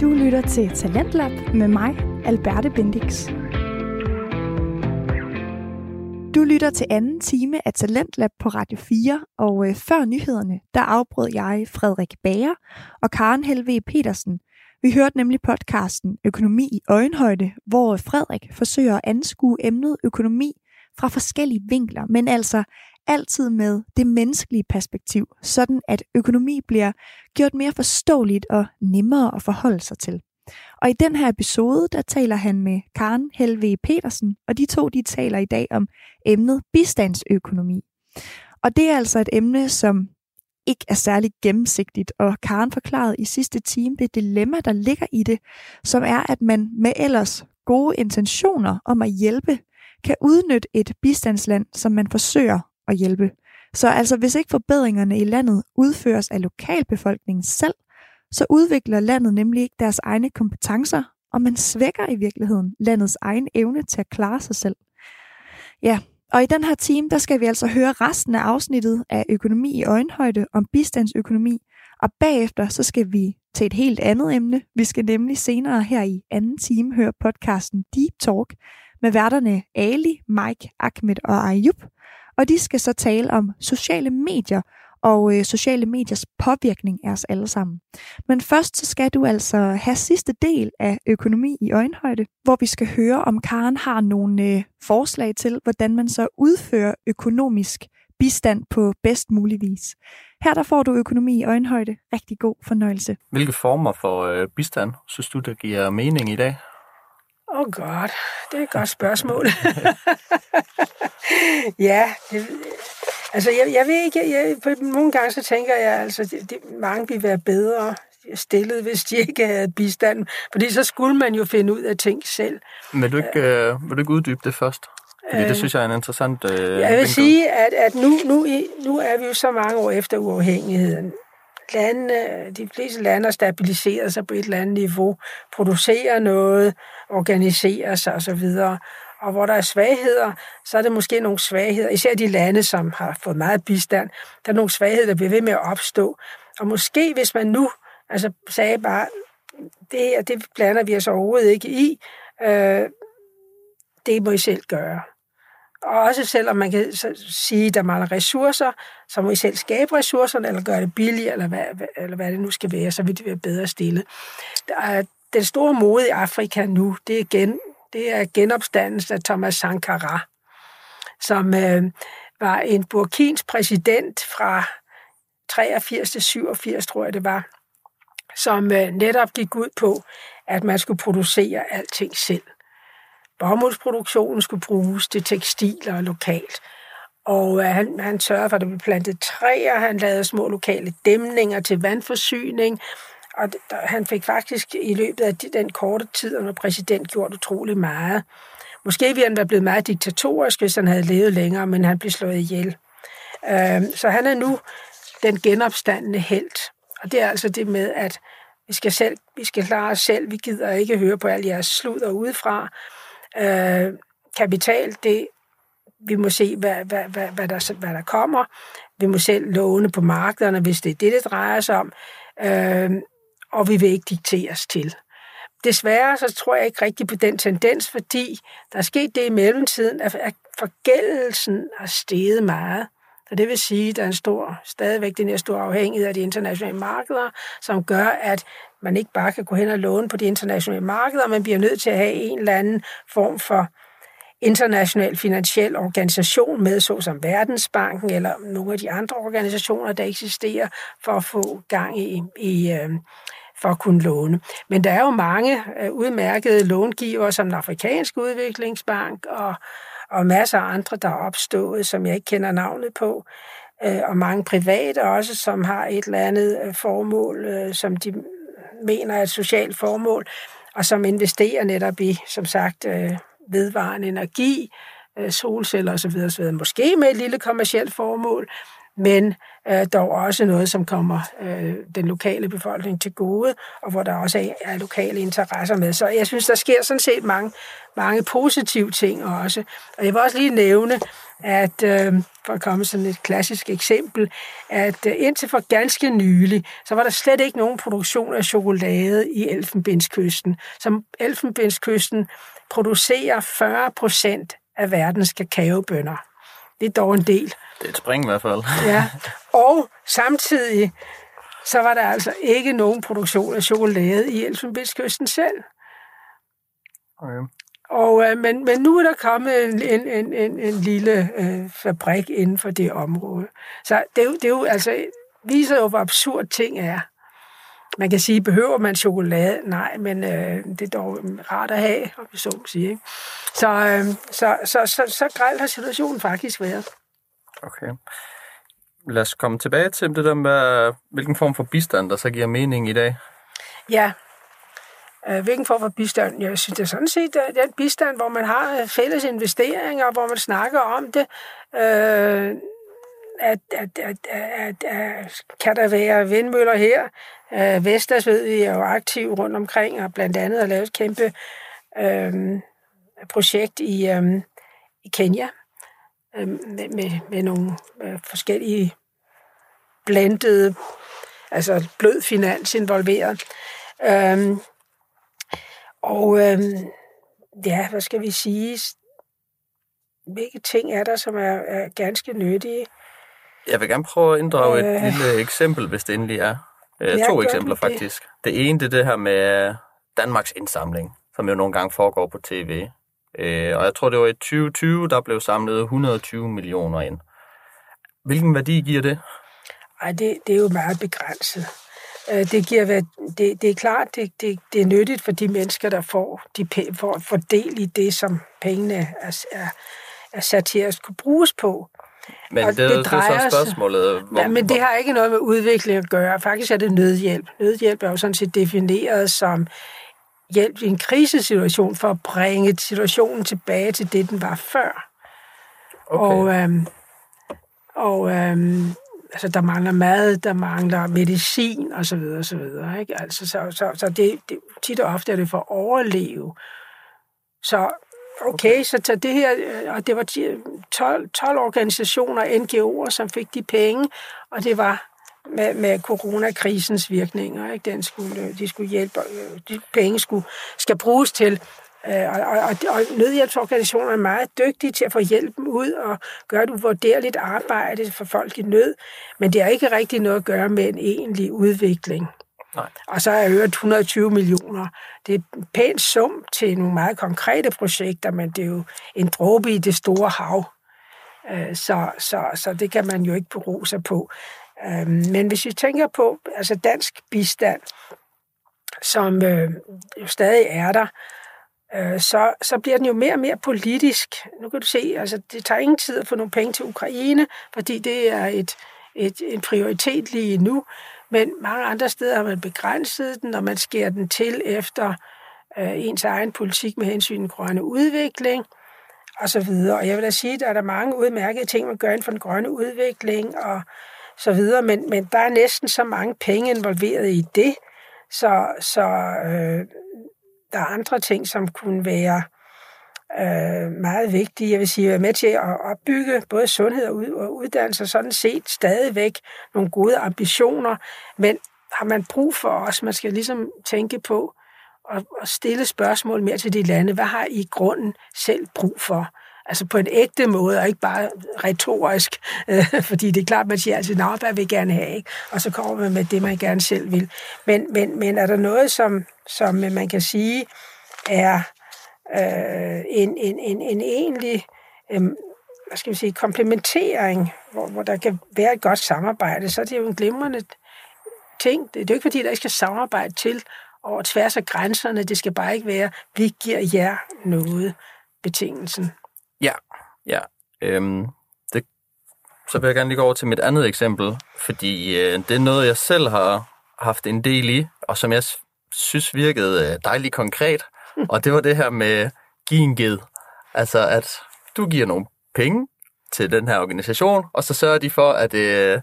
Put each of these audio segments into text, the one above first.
Du lytter til Talentlab med mig, Alberte Bendix. Du lytter til anden time af Talentlab på Radio 4, og øh, før nyhederne, der afbrød jeg Frederik Bager og Karen Helve Petersen. Vi hørte nemlig podcasten Økonomi i øjenhøjde, hvor Frederik forsøger at anskue emnet økonomi fra forskellige vinkler, men altså altid med det menneskelige perspektiv, sådan at økonomi bliver gjort mere forståeligt og nemmere at forholde sig til. Og i den her episode, der taler han med Karen Helve Petersen, og de to de taler i dag om emnet bistandsøkonomi. Og det er altså et emne, som ikke er særlig gennemsigtigt, og Karen forklarede i sidste time det dilemma, der ligger i det, som er, at man med ellers gode intentioner om at hjælpe, kan udnytte et bistandsland, som man forsøger at hjælpe. Så altså, hvis ikke forbedringerne i landet udføres af lokalbefolkningen selv, så udvikler landet nemlig ikke deres egne kompetencer, og man svækker i virkeligheden landets egen evne til at klare sig selv. Ja, og i den her time, der skal vi altså høre resten af afsnittet af Økonomi i øjenhøjde om bistandsøkonomi, og bagefter så skal vi til et helt andet emne. Vi skal nemlig senere her i anden time høre podcasten Deep Talk med værterne Ali, Mike, Ahmed og Ayub, og de skal så tale om sociale medier og øh, sociale mediers påvirkning af os alle sammen. Men først så skal du altså have sidste del af økonomi i øjenhøjde, hvor vi skal høre, om Karen har nogle øh, forslag til, hvordan man så udfører økonomisk bistand på bedst mulig vis. Her der får du økonomi i øjenhøjde. Rigtig god fornøjelse. Hvilke former for øh, bistand synes du, der giver mening i dag? Åh oh god, det er et godt spørgsmål. ja, det, altså jeg, jeg ved ikke, jeg, på nogle gange så tænker jeg, altså det, det, mange vil være bedre stillet, hvis de ikke havde bistand, fordi så skulle man jo finde ud af ting selv. Vil du ikke, øh, vil du ikke uddybe det først? Fordi det øh, synes jeg er en interessant øh, Jeg vil vinkel. sige, at, at nu, nu, nu er vi jo så mange år efter uafhængigheden landene, de fleste lande har stabiliseret sig på et eller andet niveau, producerer noget, organiserer sig osv. Og hvor der er svagheder, så er det måske nogle svagheder, især de lande, som har fået meget bistand, der er nogle svagheder, der bliver ved med at opstå. Og måske hvis man nu altså, sagde bare, det her, det blander vi os overhovedet ikke i, øh, det må I selv gøre. Og også selvom man kan sige, at der mangler ressourcer, så må I selv skabe ressourcerne, eller gøre det billigt, eller hvad, eller hvad det nu skal være, så vil det være bedre stille. Der er, den store mode i Afrika nu, det er, gen, det er genopstandelsen af Thomas Sankara, som øh, var en burkins præsident fra 83 til 87, tror jeg det var, som øh, netop gik ud på, at man skulle producere alting selv bomuldsproduktionen skulle bruges til tekstiler lokalt. Og øh, han, han sørgede for, at der blev plantet træer, han lavede små lokale dæmninger til vandforsyning, og der, han fik faktisk i løbet af den korte tid under præsident gjort utrolig meget. Måske ville han være blevet meget diktatorisk, hvis han havde levet længere, men han blev slået ihjel. Øh, så han er nu den genopstandende held. Og det er altså det med, at vi skal, selv, vi skal klare os selv. Vi gider ikke høre på al jeres sludder udefra øh, kapital, det, vi må se, hvad, hvad, hvad, hvad, der, hvad der kommer. Vi må selv låne på markederne, hvis det er det, det drejer sig om. Øh, og vi vil ikke dikteres til. Desværre så tror jeg ikke rigtig på den tendens, fordi der er sket det i mellemtiden, at forgældelsen er steget meget. Og det vil sige, at der er en stor, stadigvæk den her store afhængighed af de internationale markeder, som gør, at man ikke bare kan gå hen og låne på de internationale markeder, man bliver nødt til at have en eller anden form for international finansiel organisation med, såsom Verdensbanken eller nogle af de andre organisationer, der eksisterer, for at få gang i, i øh, for at kunne låne. Men der er jo mange øh, udmærkede långiver, som den afrikanske udviklingsbank og, og masser af andre, der er opstået, som jeg ikke kender navnet på, øh, og mange private også, som har et eller andet øh, formål, øh, som de mener er et socialt formål, og som investerer netop i, som sagt, vedvarende energi, solceller osv. osv. Måske med et lille kommersielt formål, men øh, dog også noget, som kommer øh, den lokale befolkning til gode, og hvor der også er, er lokale interesser med. Så jeg synes, der sker sådan set mange, mange positive ting også. Og jeg vil også lige nævne, at øh, for at komme sådan et klassisk eksempel, at øh, indtil for ganske nylig, så var der slet ikke nogen produktion af chokolade i Elfenbenskysten. Som Elfenbenskysten producerer 40 procent af verdens kakaobønder. Det er dog en del. Det er et spring i hvert fald. Ja, og samtidig så var der altså ikke nogen produktion af chokolade i Elfenbenskysten selv. Okay. Og, øh, men, men nu er der kommet en, en, en, en, en lille øh, fabrik inden for det område. Så det, er det er jo altså, viser jo, hvor absurd ting er. Man kan sige, behøver man chokolade? Nej, men øh, det er dog rart at have, om vi så må sige. Ikke? Så, øh, så, så, så, så grelt har situationen faktisk været. okay. Lad os komme tilbage til det der med, hvilken form for bistand, der så giver mening i dag. Ja. Øh, Hvilken form for bistand? Jeg synes, det er sådan set øh, den bistand, hvor man har øh, fælles investeringer, hvor man snakker om det. Øh, at, at, at, at, at, kan der være vindmøller her? Øh, Vestas ved vi er jo aktiv rundt omkring, og blandt andet har lavet et kæmpe øh, projekt i, øh, i Kenya øh, med, med, med nogle øh, forskellige blandede, altså blød finans involveret. Øh, og øh, ja, hvad skal vi sige? Hvilke ting er der, som er, er ganske nyttige? Jeg vil gerne prøve at inddrage et Øh. lille eksempel, hvis det endelig er. Øh, to eksempler faktisk. Det ene det er det her med Danmarks indsamling, som jo nogle gange foregår på tv. Øh, og jeg tror, det var i 2020, der blev samlet 120 millioner ind. Hvilken værdi giver det? Ej, det, det er jo meget begrænset. Øh, Det, giver, det, det er klart, det, det, det er nyttigt for de mennesker, der får, de, får, får del i det, som pengene er, er, er sat til at skulle bruges på. Men Og det, det, det det er drejer så spørgsmålet. Hvor, Ja, men det har ikke noget med udvikling at gøre. Faktisk er det nødhjælp. Nødhjælp er jo sådan set defineret som hjælp i en krisesituation for at bringe situationen tilbage til det, den var før. okay. Og, øhm, og øhm, altså, der mangler mad, der mangler medicin og så videre, og så videre. Ikke? Altså, så, så, så det, det, tit og ofte er det for at overleve. Så okay, så tag det her, øh, og det var 10 12, 12 organisationer, NGO'er, som fik de penge, og det var med, med coronakrisens virkninger. Ikke? Den skulle, de skulle hjælpe, øh, de penge skulle, skal bruges til Øh, Og, og, og, og nødhjælpsorganisationer er meget dygtige til at få hjælpen ud og gøre et uvurderligt arbejde for folk i nød, men det har ikke rigtig noget at gøre med en egentlig udvikling. Nej. Og så har jeg hørt 120 millioner. Det er en pæn sum til nogle meget konkrete projekter, men det er jo en dråbe i det store hav. Øh, så, så, så det kan man jo ikke bero sig på. Øh, men hvis vi tænker på altså dansk bistand, som øh, jo stadig er der, så, så bliver den jo mere og mere politisk. Nu kan du se, altså det tager ingen tid at få nogle penge til Ukraine, fordi det er et, et, en prioritet lige nu. Men mange andre steder har man begrænset den, og man skærer den til efter øh, ens egen politik med hensyn til grønne udvikling og så videre. Og jeg vil da sige, at der er der mange udmærkede ting, man gør inden for den grønne udvikling og så videre, men, men der er næsten så mange penge involveret i det, så, så øh, der er andre ting, som kunne være øh, meget vigtige. Jeg vil sige, være med til at opbygge både sundhed og, uddannelse, og sådan set stadigvæk nogle gode ambitioner, men har man brug for os, man skal ligesom tænke på at, at stille spørgsmål mere til de lande, hvad har I i grunden selv brug for? Altså på en ægte måde, og ikke bare retorisk, øh, fordi det er klart, man siger altid, at hvad vil gerne have, ikke? og så kommer man med det, man gerne selv vil. Men, men, men er der noget, som, som man kan sige er øh, en, en, en, en egentlig øh, hvad skal vi sige, komplementering, hvor, hvor der kan være et godt samarbejde, så er det jo en glimrende ting. Det er jo ikke, fordi der ikke skal samarbejde til over tværs af grænserne. Det skal bare ikke være, vi giver jer noget, betingelsen. Ja, ja. Øhm, det, så vil jeg gerne lige gå over til mit andet eksempel, fordi øh, det er noget, jeg selv har haft en del i, og som jeg synes virkede øh, dejligt konkret, og det var det her med give en ged. Altså, at du giver nogle penge til den her organisation, og så sørger de for, at øh,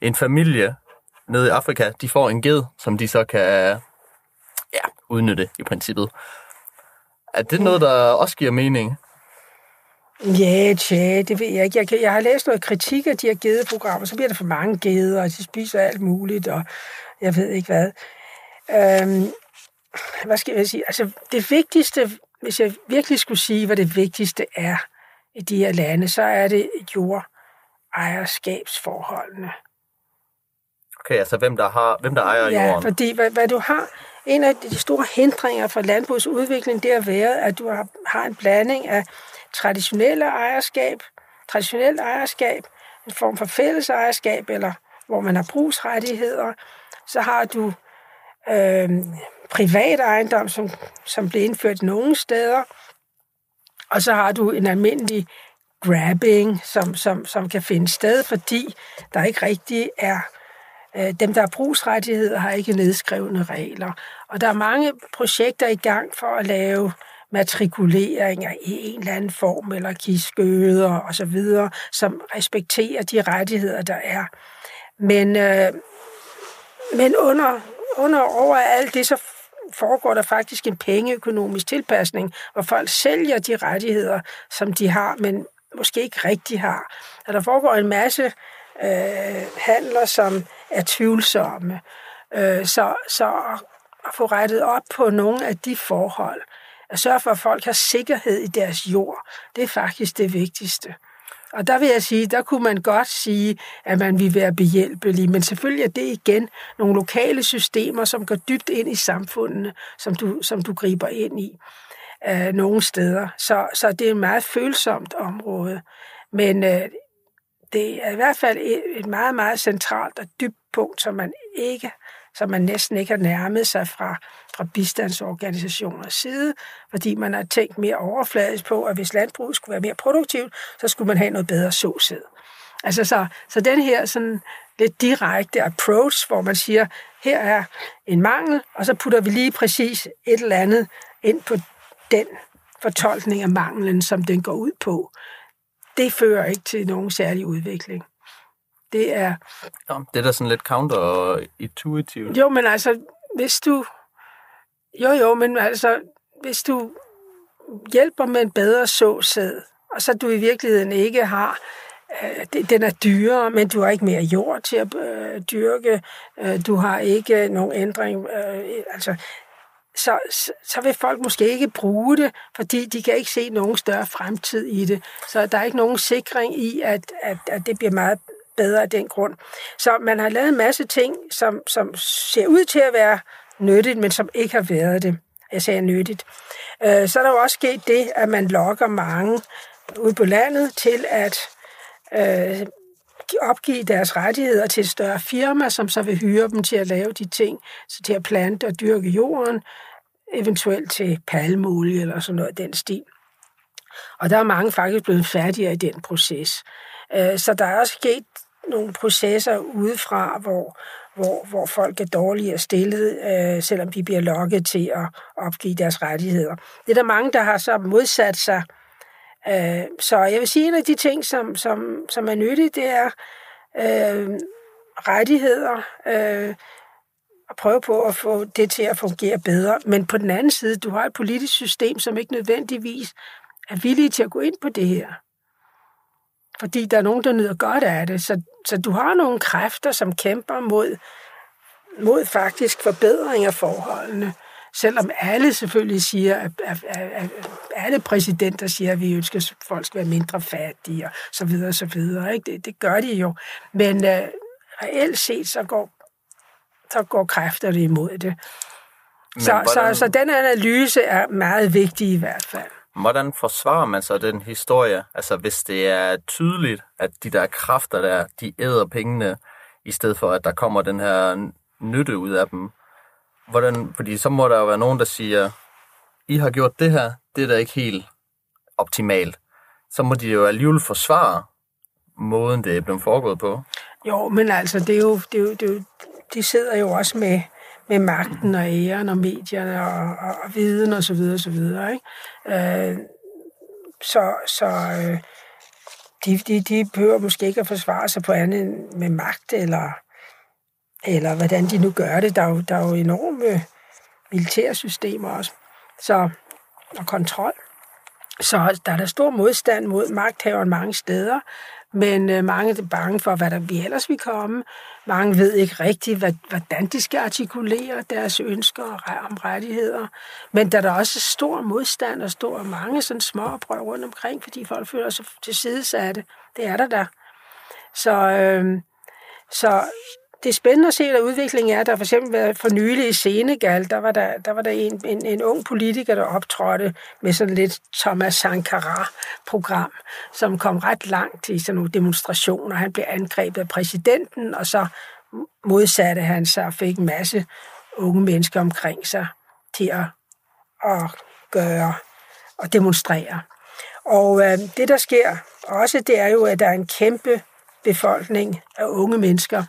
en familie nede i Afrika, de får en ged, som de så kan ja, udnytte i princippet. Er det noget, der også giver mening? Ja, tja, det ved jeg ikke. Jeg, jeg har læst noget kritik af de her gedeprogrammer, så bliver der for mange geder, og de spiser alt muligt, og jeg ved ikke hvad. Øhm, hvad skal jeg sige? Altså, det vigtigste, hvis jeg virkelig skulle sige, hvad det vigtigste er i de her lande, så er det jordejerskabsforholdene. Okay, altså hvem der, har, hvem der ejer ja, jorden? fordi hvad, hvad du har, en af de store hindringer for landbrugets udvikling, det har været, at du har, har en blanding af traditionelle ejerskab, traditionelt ejerskab, en form for fælles ejerskab, eller hvor man har brugsrettigheder. Så har du øh, privat ejendom, som, som blev indført nogle steder. Og så har du en almindelig grabbing, som, som, som kan finde sted, fordi der ikke rigtig er øh, dem, der har brugsrettigheder, har ikke nedskrevne regler. Og der er mange projekter i gang for at lave matrikuleringer i en eller anden form, eller give skøder og så videre, som respekterer de rettigheder, der er. Men, øh, men under, under over alt det, så foregår der faktisk en pengeøkonomisk tilpasning, hvor folk sælger de rettigheder, som de har, men måske ikke rigtig har. Og der foregår en masse øh, handler, som er tvivlsomme. Øh, så, så at få rettet op på nogle af de forhold, at sørge for, at folk har sikkerhed i deres jord, det er faktisk det vigtigste. Og der vil jeg sige, der kunne man godt sige, at man vil være behjælpelig, men selvfølgelig er det igen nogle lokale systemer, som går dybt ind i samfundene, som du, som du griber ind i øh, nogle steder. Så, så det er et meget følsomt område. Men øh, det er i hvert fald et, et meget, meget centralt og dybt punkt, som man ikke som man næsten ikke har nærmet sig fra, fra bistandsorganisationers side, fordi man har tænkt mere overfladisk på, at hvis landbruget skulle være mere produktivt, så skulle man have noget bedre såsæd. Altså så, så den her sådan lidt direkte approach, hvor man siger, her er en mangel, og så putter vi lige præcis et eller andet ind på den fortolkning af manglen, som den går ud på. Det fører ikke til nogen særlig udvikling. Det er... Ja, det er da sådan lidt counterintuitivt. Jo, men altså, hvis du... Jo, jo, men altså, hvis du hjælper med en bedre såsæd, og så du i virkeligheden ikke har øh, den er dyrere, men du har ikke mere jord til at øh, dyrke, øh, du har ikke nogen ændring, øh, altså, så, så vil folk måske ikke bruge det, fordi de kan ikke se nogen større fremtid i det. Så der er ikke nogen sikring i, at, at, at det bliver meget bedre af den grund. Så man har lavet en masse ting, som, som ser ud til at være nyttigt, men som ikke har været det. Jeg sagde nyttigt. Øh, så er der jo også sket det, at man lokker mange ude på landet til at øh, opgive deres rettigheder til et større firma, som så vil hyre dem til at lave de ting, så til at plante og dyrke jorden, eventuelt til palmeolie eller sådan noget af den stil. Og der er mange faktisk blevet færdigere i den proces. Øh, så der er også sket nogle processer udefra, hvor, hvor, hvor folk er dårligere stillet, øh, selvom de bliver lokket til at opgive deres rettigheder. Det er der mange, der har så modsat sig. Øh, så jeg vil sige, at en af de ting, som, som, som er nyttigt, det er øh, rettigheder, øh, og prøve på at få det til at fungere bedre. Men på den anden side, du har et politisk system, som ikke nødvendigvis er villige til at gå ind på det her fordi der er nogen, der nyder godt af det. Så, så du har nogle kræfter, som kæmper mod, mod faktisk forbedring af forholdene. Selvom alle selvfølgelig siger, at, at, at, at alle præsidenter siger, at vi ønsker, at folk skal være mindre fattige og så videre og så videre. Ikke? Det, det gør de jo. Men uh, reelt set, så går, så går kræfterne imod det. så, hvordan... så, så den analyse er meget vigtig i hvert fald. Hvordan forsvarer man så den historie? Altså hvis det er tydeligt, at de der kræfter der, de æder pengene, i stedet for at der kommer den her nytte ud af dem. Hvordan, fordi så må der jo være nogen, der siger, I har gjort det her, det er da ikke helt optimalt. Så må de jo alligevel forsvare måden, det er blevet foregået på. Jo, men altså, det er jo, det er jo, det er jo, de sidder jo også med, med magten og æren og medierne og, og, og viden og så videre og så videre. Ikke? Øh, så så øh, de, de, de behøver måske ikke at forsvare sig på andet med magt, eller, eller hvordan de nu gør det. Der er jo, der er jo enorme militærsystemer også, så, og kontrol. Så der er der stor modstand mod magthaveren mange steder, men øh, mange er bange for, hvad der vi ellers vil komme. Mange ved ikke rigtigt, hvad, hvordan de skal artikulere deres ønsker om rettigheder. Men der er der også stor modstand og stor mange sådan små oprør rundt omkring, fordi folk føler sig tilsidesatte. Det er der der. Så, øh, så det er spændende at se, hvad udviklingen er. Der for eksempel været for nylig i Senegal, der var der, der, var der en, en, en ung politiker, der optrådte med sådan lidt Thomas Sankara-program, som kom ret langt i sådan nogle demonstrationer. Han blev angrebet af præsidenten, og så modsatte han sig og fik en masse unge mennesker omkring sig til at, at gøre og demonstrere. Og øh, det, der sker også, det er jo, at der er en kæmpe befolkning af unge mennesker,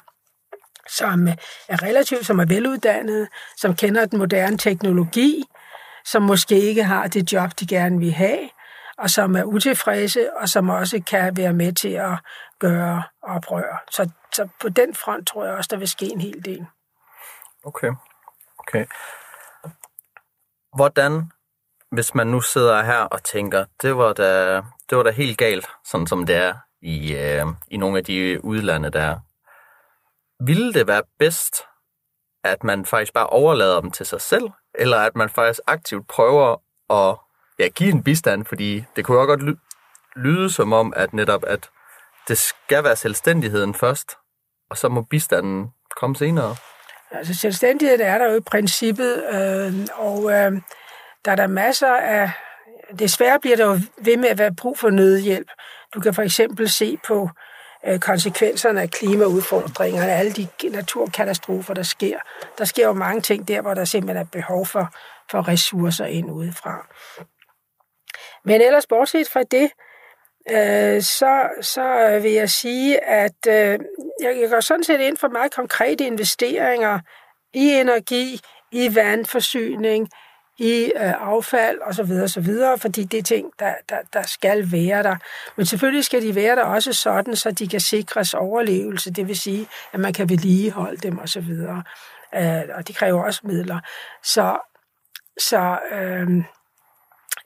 som øh, er relativt, som er veluddannede, som kender den moderne teknologi, som måske ikke har det job, de gerne vil have, og som er utilfredse, og som også kan være med til at gøre oprør. Så, så på den front tror jeg også, der vil ske en hel del. Okay. okay. Hvordan, hvis man nu sidder her og tænker, det var da, det var da helt galt, sådan som det er i, øh, i nogle af de udlande, der ville det være bedst, at man faktisk bare overlader dem til sig selv, eller at man faktisk aktivt prøver at ja, give en bistand, fordi det kunne jo godt lyde som om, at netop at det skal være selvstændigheden først, og så må bistanden komme senere. Altså selvstændighed er der jo i princippet, øh, og øh, der er der masser af... Desværre bliver der jo ved med at være brug for nødhjælp. Du kan for eksempel se på Øh, Øh, konsekvenserne af klimaudfordringerne, alle de naturkatastrofer, der sker. Der sker jo mange ting der, hvor der simpelthen er behov for, for ressourcer ind udefra. Men ellers bortset fra det, øh, så, så vil jeg sige, at øh, jeg går sådan set ind for meget konkrete investeringer i energi, i vandforsyning, i øh, affald og så videre, så videre, fordi det er ting, der, der, der skal være der. Men selvfølgelig skal de være der også sådan, så de kan sikres overlevelse, det vil sige, at man kan vedligeholde dem og så videre. Øh, og de kræver også midler. Så, så øh,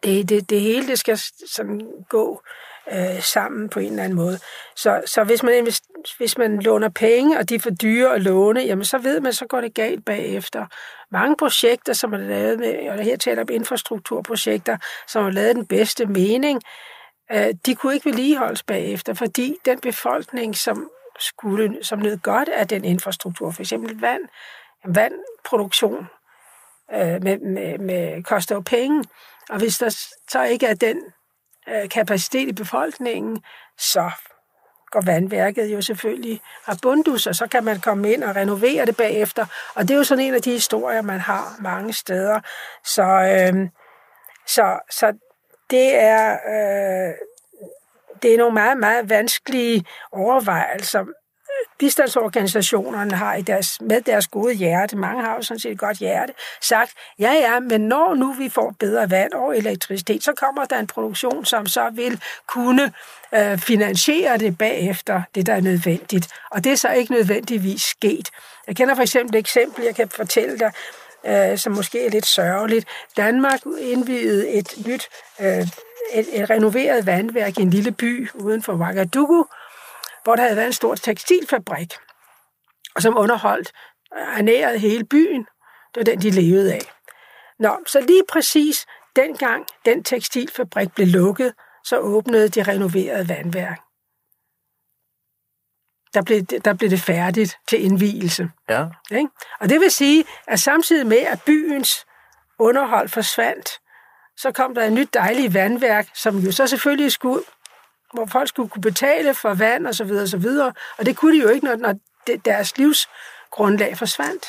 det, det, det hele det skal sådan gå øh, sammen på en eller anden måde. Så, så hvis, man hvis man låner penge, og de er for dyre at låne, jamen så ved man, så går det galt bagefter. Mange projekter, som er lavet med, og her taler om infrastrukturprojekter, som har lavet den bedste mening, øh, de kunne ikke vedligeholdes bagefter, fordi den befolkning, som skulle, som nød godt af den infrastruktur, for eksempel vand, vandproduktion, øh, med, med, med koster jo penge, og hvis der så ikke er den øh, kapacitet i befolkningen, så går vandværket jo selvfølgelig abundus, og så kan man komme ind og renovere det bagefter. Og det er jo sådan en af de historier, man har mange steder. Så, øh, så, så det er... Øh, det er nogle meget, meget vanskelige overvejelser, bistandsorganisationerne har i deres, med deres gode hjerte, mange har jo sådan set et godt hjerte, sagt, ja ja, men når nu vi får bedre vand og elektricitet, så kommer der en produktion, som så vil kunne øh, finansiere det bagefter, det der er nødvendigt. Og det er så ikke nødvendigvis sket. Jeg kender for eksempel et eksempel, jeg kan fortælle dig, øh, som måske er lidt sørgeligt. Danmark indvidede et nyt, øh, et, et renoveret vandværk i en lille by uden for Ouagadougou, hvor der havde været en stor tekstilfabrik, og som underholdt øh, ernæret hele byen. Det var den, de levede af. Nå, så lige præcis dengang den tekstilfabrik blev lukket, så åbnede de renoverede vandværk. Der blev, der blev det færdigt til indvielse. Ja. Ikke? Og det vil sige, at samtidig med, at byens underhold forsvandt, så kom der et nyt dejligt vandværk, som jo så selvfølgelig skulle hvor folk skulle kunne betale for vand og så videre og så videre. Og det kunne de jo ikke, når, når deres livsgrundlag forsvandt.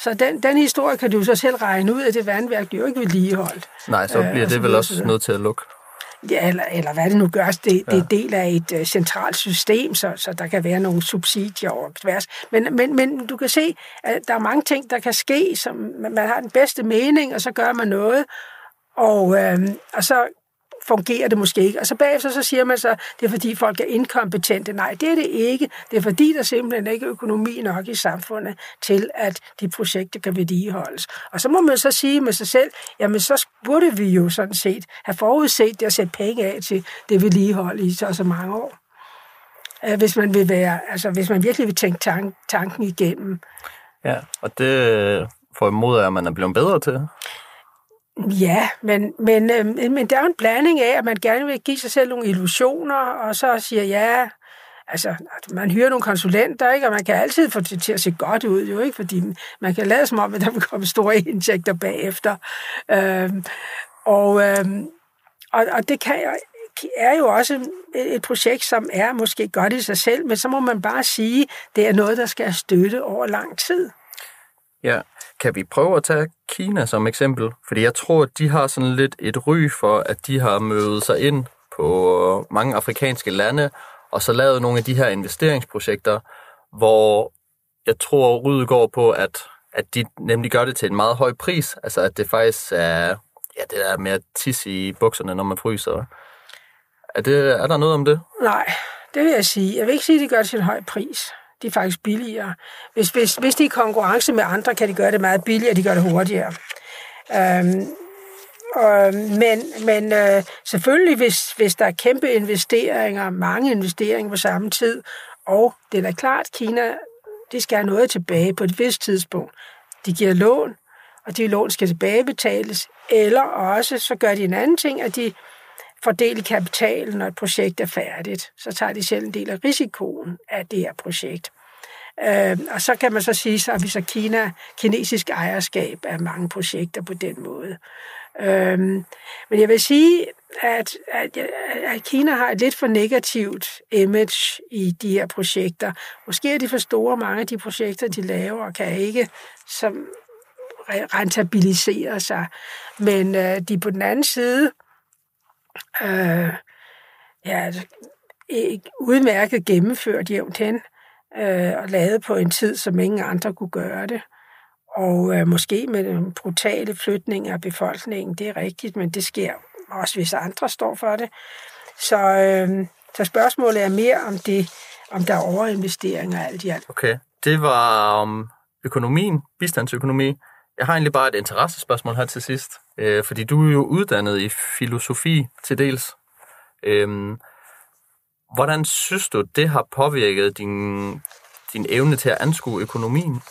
Så den, den historie kan du så selv regne ud, at det vandværk bliver jo ikke vedligeholdt. Nej, så bliver øh, det vel også nødt til at lukke. Ja, eller, eller hvad det nu gør. Det, ja. det er del af et uh, centralt system, så, så der kan være nogle subsidier over tværs. Men, men, men du kan se, at der er mange ting, der kan ske, som man har den bedste mening, og så gør man noget, og, øh, og så fungerer det måske ikke. Og så bagefter så siger man så, det er fordi folk er inkompetente. Nej, det er det ikke. Det er fordi, der simpelthen ikke er økonomi nok i samfundet til, at de projekter kan vedligeholdes. Og så må man så sige med sig selv, jamen så burde vi jo sådan set have forudset det at sætte penge af til det vedligehold i så, så mange år. Øh, hvis man vil være, altså hvis man virkelig vil tænke tank, tanken igennem. Ja, og det øh, formoder jeg, at man er blevet bedre til. Ja, men, men, øh, men der er en blanding af, at man gerne vil give sig selv nogle illusioner, og så siger, ja, altså, man hyrer nogle konsulenter, ikke? og man kan altid få det til at se godt ud, jo ikke? fordi man kan lade som om, at der vil komme store indtægter bagefter. Øh, og, øh, og, og det kan, er jo også et projekt, som er måske godt i sig selv, men så må man bare sige, det er noget, der skal støtte over lang tid. Ja, kan vi prøve at tage Kina som eksempel? Fordi jeg tror, at de har sådan lidt et ry for, at de har mødet sig ind på øh, mange afrikanske lande, og så lavet nogle af de her investeringsprojekter, hvor jeg tror, ryddet går på, at, at de nemlig gør det til en meget høj pris. Altså, at det faktisk er, ja, det der med at tisse i bukserne, når man fryser. Er, det, er der noget om det? Nej, det vil jeg sige. Jeg vil ikke sige, at de gør det til en høj pris de er faktisk billigere. Hvis, hvis, hvis de er i konkurrence med andre, kan de gøre det meget billigere, de gør det hurtigere. Øhm, og, men men øh, selvfølgelig, hvis, hvis der er kæmpe investeringer, mange investeringer på samme tid, og det er da klart, Kina de skal have noget tilbage på et vist tidspunkt. De giver lån, og de lån skal tilbagebetales, eller også så gør de en anden ting, at de fordele kapitalen, når et projekt er færdigt. Så tager de selv en del af risikoen af det her projekt. Øh, og så kan man så sige, så har vi så Kina, kinesisk ejerskab af mange projekter på den måde. Øh, men jeg vil sige, at, at, at Kina har et lidt for negativt image i de her projekter. Måske er de for store, mange af de projekter, de laver, og kan ikke som rentabilisere sig. Men øh, de på den anden side øh, ja, altså, udmærket gennemført jævnt hen, øh, og lavet på en tid, som ingen andre kunne gøre det. Og øh, måske med den brutale flytning af befolkningen, det er rigtigt, men det sker også, hvis andre står for det. Så, øh, så spørgsmålet er mere om det, om der er overinvesteringer alt i alt. Okay, det var om økonomien, bistandsøkonomi. Jeg har egentlig bare et interessespørgsmål her til sidst, øh, fordi du er jo uddannet i filosofi til dels. Øh, hvordan synes du, det har påvirket din, din evne til at anskue økonomien?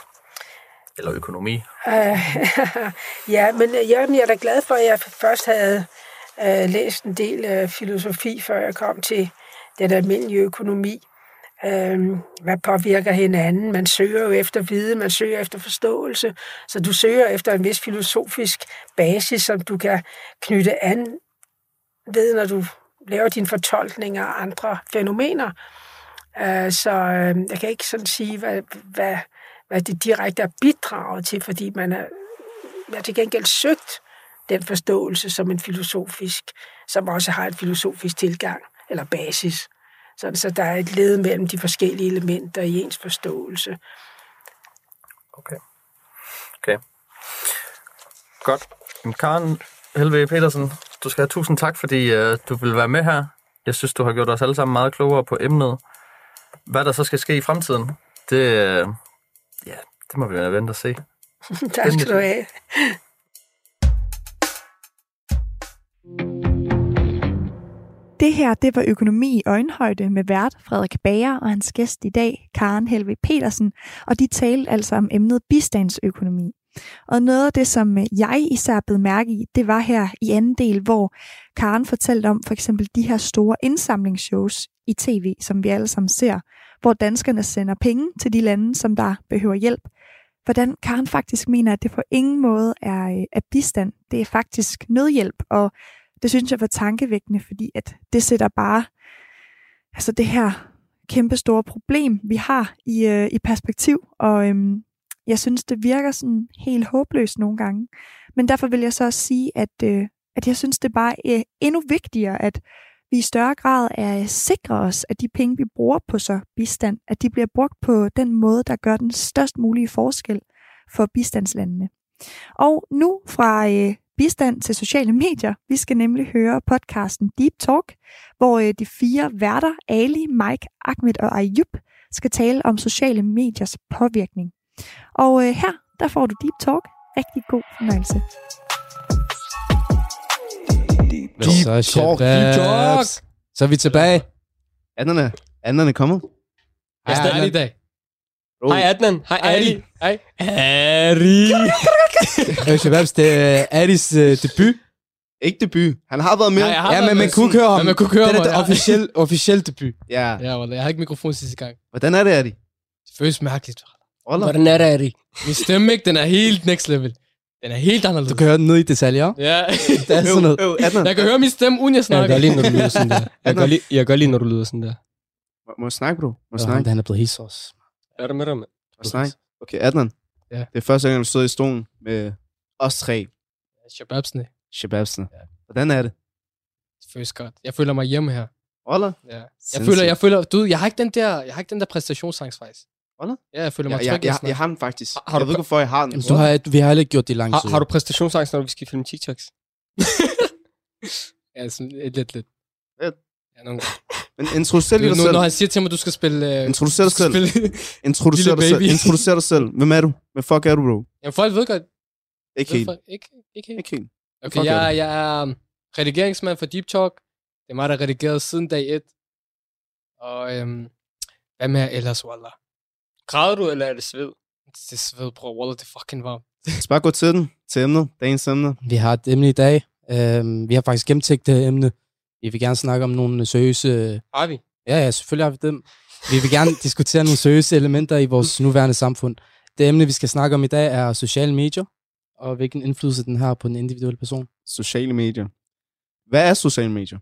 Eller økonomi? Uh, ja, men øh, jeg, jeg er da glad for, at jeg først havde uh, læst en del uh, filosofi, før jeg kom til den almindelige økonomi øh, hvad påvirker hinanden. Man søger jo efter viden, man søger efter forståelse, så du søger efter en vis filosofisk basis, som du kan knytte an ved, når du laver dine fortolkninger af andre fænomener. Øh, så øh, jeg kan ikke sådan sige, hvad, hvad, hvad det direkte er bidraget til, fordi man er, har til gengæld søgt den forståelse som en filosofisk, som også har en filosofisk tilgang eller basis. Sådan, så der er et led mellem de forskellige elementer i ens forståelse. Okay. Okay. Godt. Karen Helve Petersen, du skal have tusind tak, fordi uh, du vil være med her. Jeg synes, du har gjort os alle sammen meget klogere på emnet. Hvad der så skal ske i fremtiden, det, uh, ja, det må vi vente og se. tak skal du have. Det her, det var økonomi i øjenhøjde med vært Frederik Bager og hans gæst i dag, Karen Helve Petersen, og de talte altså om emnet bistandsøkonomi. Og noget af det, som jeg især blev mærke i, det var her i anden del, hvor Karen fortalte om for eksempel de her store indsamlingsshows i tv, som vi alle sammen ser, hvor danskerne sender penge til de lande, som der behøver hjælp. Hvordan Karen faktisk mener, at det på ingen måde er, øh, er bistand. Det er faktisk nødhjælp, og det synes jeg var tankevækkende, fordi at det sætter bare altså det her kæmpe store problem, vi har i, øh, i perspektiv, og øhm, jeg synes, det virker sådan helt håbløst nogle gange. Men derfor vil jeg så også sige, at, øh, at jeg synes, det bare er endnu vigtigere, at vi i større grad er sikre os, at de penge, vi bruger på så bistand, at de bliver brugt på den måde, der gør den størst mulige forskel for bistandslandene. Og nu fra øh, bistand til sociale medier. Vi skal nemlig høre podcasten Deep Talk, hvor øh, de fire værter, Ali, Mike, Ahmed og Ayub, skal tale om sociale mediers påvirkning. Og øh, her, der får du Deep Talk. Rigtig god fornøjelse. Deep Så er talk, deep talk. Så er vi tilbage. Anderne, anderne er kommet. Jeg er stadig i dag. Hej Adnan. Hej Ali. Hej. Harry. Øh, Shababs, det er Adis uh, debut. Ikke debut. Han har været med. Nej, jeg har Ja, været men med man kunne sådan- køre ham. Men man kunne køre Det er mig, det ja. officiel, officiel debut. Ja. Ja, Wallah, jeg havde ikke mikrofon sidste gang. Hvordan er det, Adi? Det føles mærkeligt. Roller. Hvordan er det, Adi? Min stemme, ikke? Den er helt next level. Den er helt anderledes. Du kan høre den ned i detaljer. Ja. Det er sådan noget. Øv, øv, Adnan. Jeg kan høre min stemme, uden jeg Jeg snakker. kan godt lide, når du lyder sådan der. Jeg godt lide, jeg godt lide, når du lyder sådan der. Må, må jeg snakke, bro? Må jeg snakke? han, er blevet helt sauce. Er du med dig, mand? Må jeg snakke? Okay, Adnan. Ja. Det er første gang, du stod i stolen med os tre Shababsne. shababsene. Hvordan er det? Det føles godt. Jeg føler mig hjemme her. Roller? Ja. Jeg føler, jeg føler, du, jeg har ikke den der, jeg har ikke den der præstationsangst faktisk. Wallah? Ja, jeg føler Ja, mig jeg, tryg. jeg, jeg, jeg har den faktisk. Har- har jeg du ved ikke, hvorfor jeg har den. Jamen, du har, vi har heller ikke gjort det i lang tid. Har, har du præstationsangst, når vi skal filme TikToks? Ja, sådan lidt, lidt. lidt. Lidt. Ja, nogle gange. Men introducer lige Nu, dig selv. når han siger til mig, du skal spille... Øh, Introducer dig selv. Spille, Introducer dig selv. Introducer dig selv. Hvem er du? Hvad fuck er du, bro? Jamen, folk ved godt. Ikke helt. Ikke, ikke helt. Ikke helt. Okay, er jeg, jeg er um, redigeringsmand for Deep Talk. Det er mig, der har redigeret siden dag 1. Og øhm, hvad med ellers, Wallah? Græder du, eller er det sved? Det er sved, bror. Wallah, det er fucking varmt. Lad os bare gå til den. Til emnet. Dagens emne. Vi har et emne i dag. Øhm, vi har faktisk gennemtænkt det emne. Vi vil gerne snakke om nogle seriøse... Har vi? Ja, ja, selvfølgelig har vi dem. Vi vil gerne diskutere nogle seriøse elementer i vores nuværende samfund. Det emne, vi skal snakke om i dag, er sociale medier, og hvilken indflydelse den har på den individuelle person. Sociale medier. Hvad er sociale medier?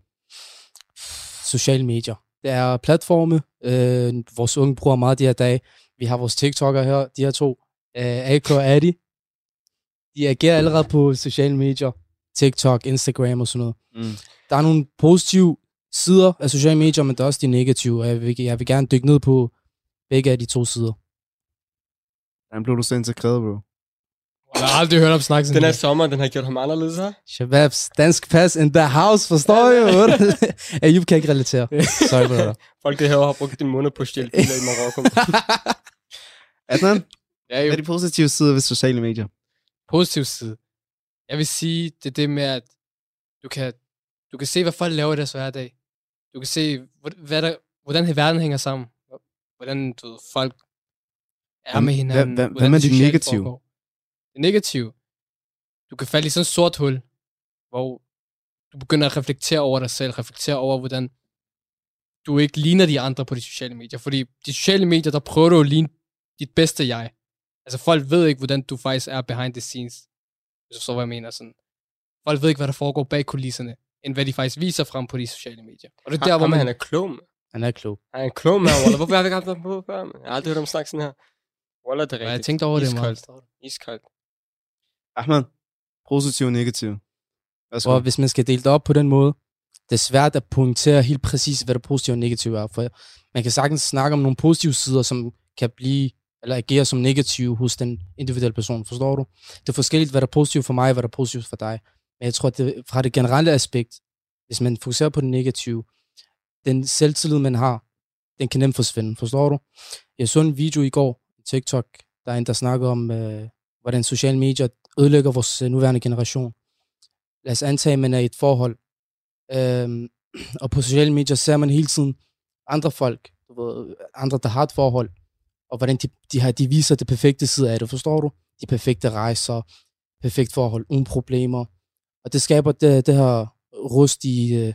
Sociale medier. Det er platforme, øh, vores unge bruger meget de her dage. Vi har vores TikTok'ere her, de her to, øh, AK og Adi. De agerer allerede på sociale medier. TikTok, Instagram og sådan noget. Mm. der er nogle positive sider af sociale medier, men der er også de negative, og jeg vil, jeg vil gerne dykke ned på begge af de to sider. Hvordan blev du så integreret, bro? Jeg har aldrig hørt om snakke Den her sommer, den har gjort ham anderledes, her. Shababs, dansk pas in the house, forstår I? Ayub kan ikke relatere. Sorry, brother. Folk det her har brugt din måned på at stjæle biler i Marokko. Adnan, Ja, hvad er de positive sider ved sociale medier? Positiv side. Jeg vil sige, det er det med, at du kan, du kan se, hvad folk laver i deres hverdag. Du kan se, hvad der, hvordan verden hænger sammen. Hvordan du ved, folk er Hvad- med hinanden. hvordan hvad med det negative? foregår. Det negative. Du kan falde i sådan et sort hul, hvor du begynder at reflektere over dig selv, reflektere over, hvordan du ikke ligner de andre på de sociale medier. Fordi de sociale medier, der prøver du at ligne dit bedste jeg. Altså folk ved ikke, hvordan du faktisk er behind the scenes. Hvis du forstår, hvad jeg mener. Sådan. Folk ved ikke, hvad der foregår bag kulisserne, end hvad de faktisk viser frem på de sociale medier. Og det er der, hvor man... han er klog, man. Han er klog. Han er en klog, man. Wallah. Hvorfor har vi ikke haft ham på før, man? Jeg har aldrig hørt ham snakke sådan her. Wallah, det er Og jeg rigtigt. tænkte over det meget. Iskoldt. Iskoldt. Ahmed, positiv og negativ. Værsgo. Og hvis man skal dele det op på den måde, det er svært at pointere helt præcis, hvad der positivt og negativt er. For man kan sagtens snakke om nogle positive sider, som kan blive eller agere som negativ hos den individuelle person. Forstår du? Det er forskelligt, hvad der er positivt for mig, og hvad der er positivt for dig. Men jeg tror, at det, fra det generelle aspekt, hvis man fokuserer på det negative, den selvtillid, man har, den kan nemt forsvinde. Forstår du? Jeg så en video i går, TikTok, der er en, der snakker om, øh, hvordan sociale medier ødelægger vores øh, nuværende generation. Lad os antage, at man er i et forhold, øh, og på sociale medier ser man hele tiden andre folk, andre, der har et forhold, og hvordan de, de, har, de viser det perfekte side af det, forstår du? De perfekte rejser, perfekt forhold, uden problemer. Og det skaber det, det her rust i øh,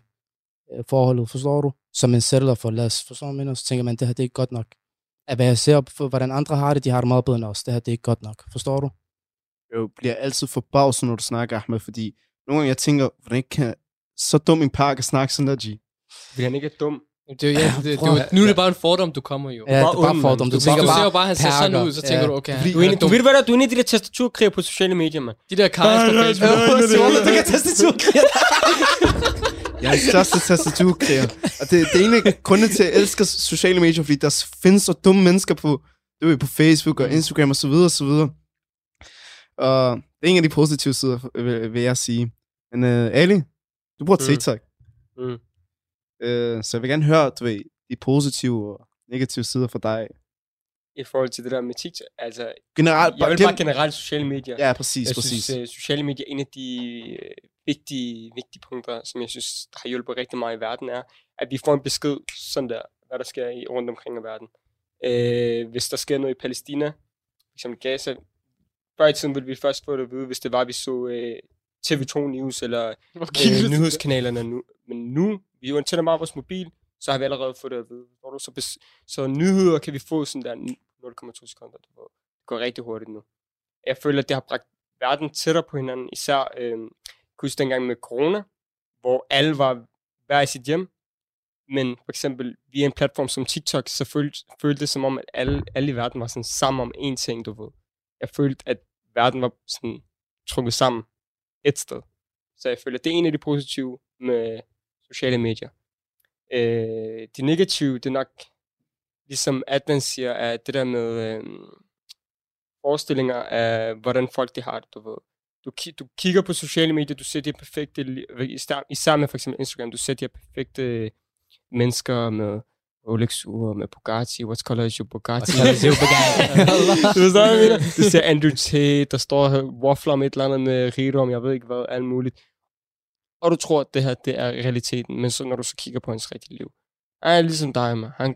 øh, forholdet, forstår du? Som man sætter for lad forstår jeg mener? Så tænker man, det her det er ikke godt nok. At hvad jeg ser på, hvordan andre har det, de har det meget bedre end os. Det her det er ikke godt nok, forstår du? Jeg bliver altid forbavset, når du snakker, Ahmed, fordi nogle gange jeg tænker, hvordan kan så dum en par kan snakke sådan der, G? Fordi han ikke er dum. Det, ja, det, det, det, nu er det bare en fordom, du kommer jo. Ja, det er bare ond, fordom. Du, Du, tænker du ser bare, jo bare, at han ser sådan ud, så tænker Ja. du, okay, Du er, du ved, hvad der er? Du er inde i de der tastaturkriger på sociale medier, mand. De der karls på Facebook. Du kan tastaturkriger. Jeg er den største tastaturkriger. Og det, det er en af grundene til, at jeg elsker sociale medier, fordi der findes så dumme mennesker på, du ved, på Facebook og Instagram og så videre og så videre. Og Det er en af de positive sider, vil, vil jeg sige. Men uh, Ali, du bruger Mm. TikTok. Mm. Uh, så jeg vil gerne høre, du ved, de positive og negative sider for dig. I forhold til det der med TikTok, altså, Generelt, jeg vil bare generelt sociale medier. Ja, præcis, jeg præcis. synes, uh, sociale medier er en af de øh, vigtige, vigtige punkter, som jeg synes har hjulpet rigtig meget i verden, er, at vi får en besked sådan der, hvad der sker i, rundt omkring i verden. Øh, hvis der sker noget i Palæstina, eksempel Gaza, før i tiden ville vi først få det at vide, hvis det var, at vi så øh, TV2 News eller Okay, øh, nyhedskanalerne nu. Men nu, vi jo tænder meget vores mobil, så har vi allerede fået det at vide. Forstår du? Så, bes- så nyheder kan vi få sådan der 0,2 sekunder. Det går rigtig hurtigt nu. Jeg føler, at det har bragt verden tættere på hinanden. Især, øh, kunne dengang med corona, hvor alle var hver i sit hjem. Men for eksempel via en platform som TikTok, så følte, følte det som om, at alle, alle i verden var sådan sammen om én ting, du ved. Jeg følte, at verden var sådan trukket sammen et sted. Så jeg føler, at det er en af de positive med sociale medier. Øh, det negative, det er nok, ligesom Adnan siger, er det der med øh, forestillinger af, hvordan folk de har det, du ved. Du, ki- du kigger på sociale medier, du ser de perfekte, især, især med for eksempel Instagram, du ser de perfekte mennesker med Rolex-ure, med Bugatti, what's color is your Bugatti? What color is your Bugatti? du ved, ser Andrew Tate, der står her, waffler med et eller andet med rigdom, jeg ved ikke hvad, alt muligt. Og du tror, at det her, det er realiteten, men så når du så kigger på hans rigtige liv, han er ligesom dig, man. Han,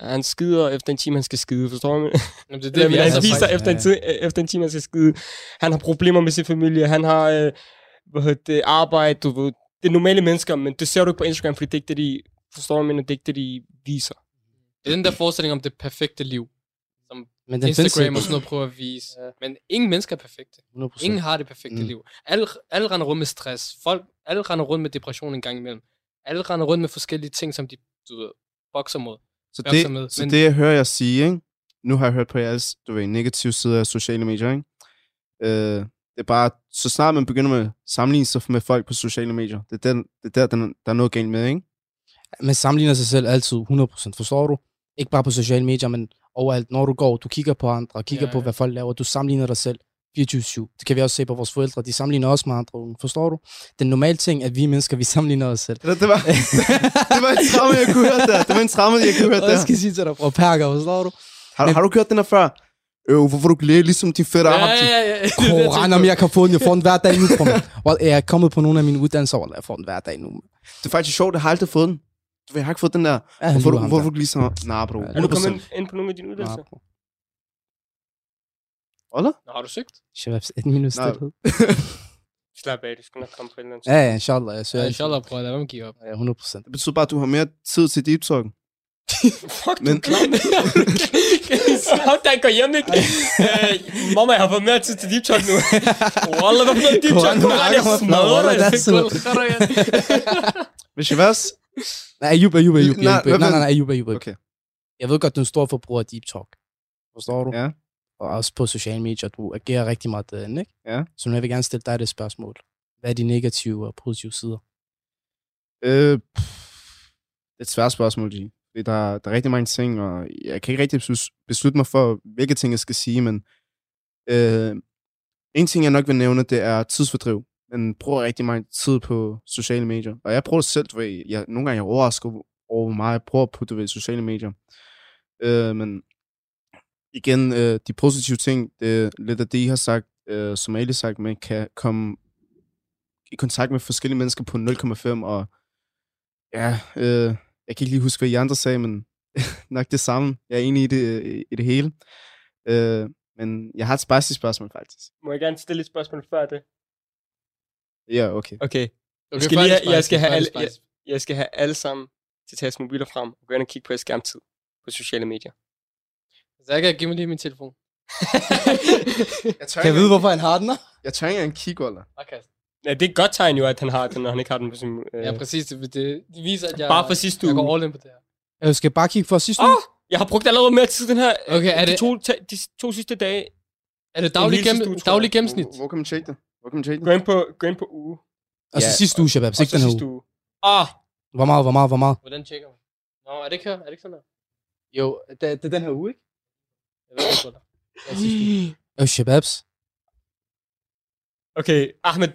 han skider efter en time, han skal skide, forstår du? Jamen, det er Det, vi han er spiser efter, en tid, efter en time, han skal skide. Han har problemer med sin familie. Han har øh, hvad hedder det, arbejde. Du ved. Det er normale mennesker, men det ser du ikke på Instagram, fordi det er ikke det, de forstår, men det er ikke det, de viser. Det er den der forestilling om det perfekte liv, Men den Instagram og sådan noget prøver at vise. Men ingen mennesker er perfekte. 100%. Ingen har det perfekte Mm. liv. Alle, alle render rundt med stress. Folk, alle render rundt med depression en gang imellem. Alle render rundt med forskellige ting, som de du ved, bokser mod. Så det, med. så Men- det, jeg hører jer sige, ikke? nu har jeg hørt på jeres du ved, negative sider af sociale medier, ikke? Øh, det er bare, så snart man begynder med at sammenligne sig med folk på sociale medier, det er, den, det er der, der, der er noget galt med, ikke? Man sammenligner sig selv altid 100%, forstår du? Ikke bare på sociale medier, men overalt. Når du går, du kigger på andre, kigger Ja, på, hvad folk laver, du sammenligner dig selv 24-7. Det kan vi også se på vores forældre, de sammenligner os med andre unge, forstår du? Den normale ting, at vi mennesker, vi sammenligner os selv. Det, det, var, det var en tramme, jeg kunne høre der. Det var en tramme, jeg kunne høre Og jeg der. skal sige til dig, bror Perker, forstår du? Har, har du kørt den her før? Øh, hvorfor du glæder ligesom de fætter Ja, ja, ja, ja. Koran, om jeg kan få den. Jeg får den hver dag nu, bror. Jeg er kommet på nogle af mine uddannelser, og jeg får den hver dag nu. Det er faktisk sjovt, jeg har aldrig fået den. Du ved, jeg har ikke fået den der. Ja, Hvorfor, lige du, hvorfor du ligesom... Nej, bro. Ja, Er du kommet 100%. ind, ind på nogle af dine uddannelser? Nah. Eller? Nå, har du søgt? Shababs, et minut Nej. stillhed. Slap af, du skal nok komme på et eller andet. Ja, ja, inshallah. Jeg søger Ja, inshallah, bror. Lad mig give op. Ja, 100 procent. Det betyder bare, at du har mere tid til deep talk. Fuck, du Men- klam. Sådan går hjem, ikke? Øh, Mamma, jeg har fået mere tid til deep talk nu. Wallah, hvad for noget deep talk? Koran, jeg smadrer dig. det er sådan- Hvis jeg vas? Nej, Ayub, Ayub, Ayub. Nej, Nej, nej, nej, Ayub, Ayub. Okay. Jeg ved godt, du er en stor forbruger af deep talk. Forstår du? Ja. Og også på sociale medier. Du agerer rigtig meget derinde, ikke? Ja. Så nu vil jeg gerne stille dig det spørgsmål. Hvad er de negative og positive sider? Øh, pff, det er et svært spørgsmål, G. Der, der er rigtig mange ting, og jeg kan ikke rigtig beslutte mig for, hvilke ting jeg skal sige, men øh, en ting, jeg nok vil nævne, det er tidsfordriv. Man bruger rigtig meget tid på sociale medier, og jeg bruger det selv, du ved, jeg, nogle gange jeg overrasker over, hvor meget jeg bruger på du ved, sociale medier. Øh, men igen, øh, de positive ting, det er lidt af det, I har sagt, øh, som Ali sagt, man kan komme i kontakt med forskellige mennesker på 0,5, og ja, øh, jeg kan ikke lige huske, hvad I andre sagde, men nok det samme. Jeg er enig i det, øh, i det hele. Øh, men jeg har et spicy spørgsmål, faktisk. Må jeg gerne stille et spørgsmål før det? Ja, okay. Okay. Okay, skal lige have- jeg skal have alle- spice. Jeg skal have alle sammen til at tage mobiler frem og gå ind og kigge på jeres skærmtid på sociale medier. Så jeg kan give mig lige min telefon. Jeg tør Kan jeg vide, hvorfor han har den her? Jeg tør ikke engang kigge, Ola. Okay. ja, det er et godt tegn jo, at han har den, når han ikke har den på sin... Øh... Ja, præcis. Det, det, viser, at jeg, Bare for sidste jeg uge. går all in på det her. Jeg skal bare kigge for sidste Åh! uge. Jeg har brugt allerede mere tid den her... Okay, er de, det- to, de to sidste dage. Er det daglig, gennem, jeg. daglig gennemsnit? Hvor, hvor kan man tjekke det? Hvor kan man tjekke Gå det? ind på, gå ind på uge. Og så Ja, sidste uge, Shabab. Og Ikke så den her uge. uge. Ah! Hvor meget, hvor meget, hvor meget? Hvordan tjekker man? Nå, er det ikke her? Er det ikke sådan her? Jo, det, det er den her uge, ikke? Jeg ved ikke, hvor der. Øh, Shababs. Okay, Ahmed.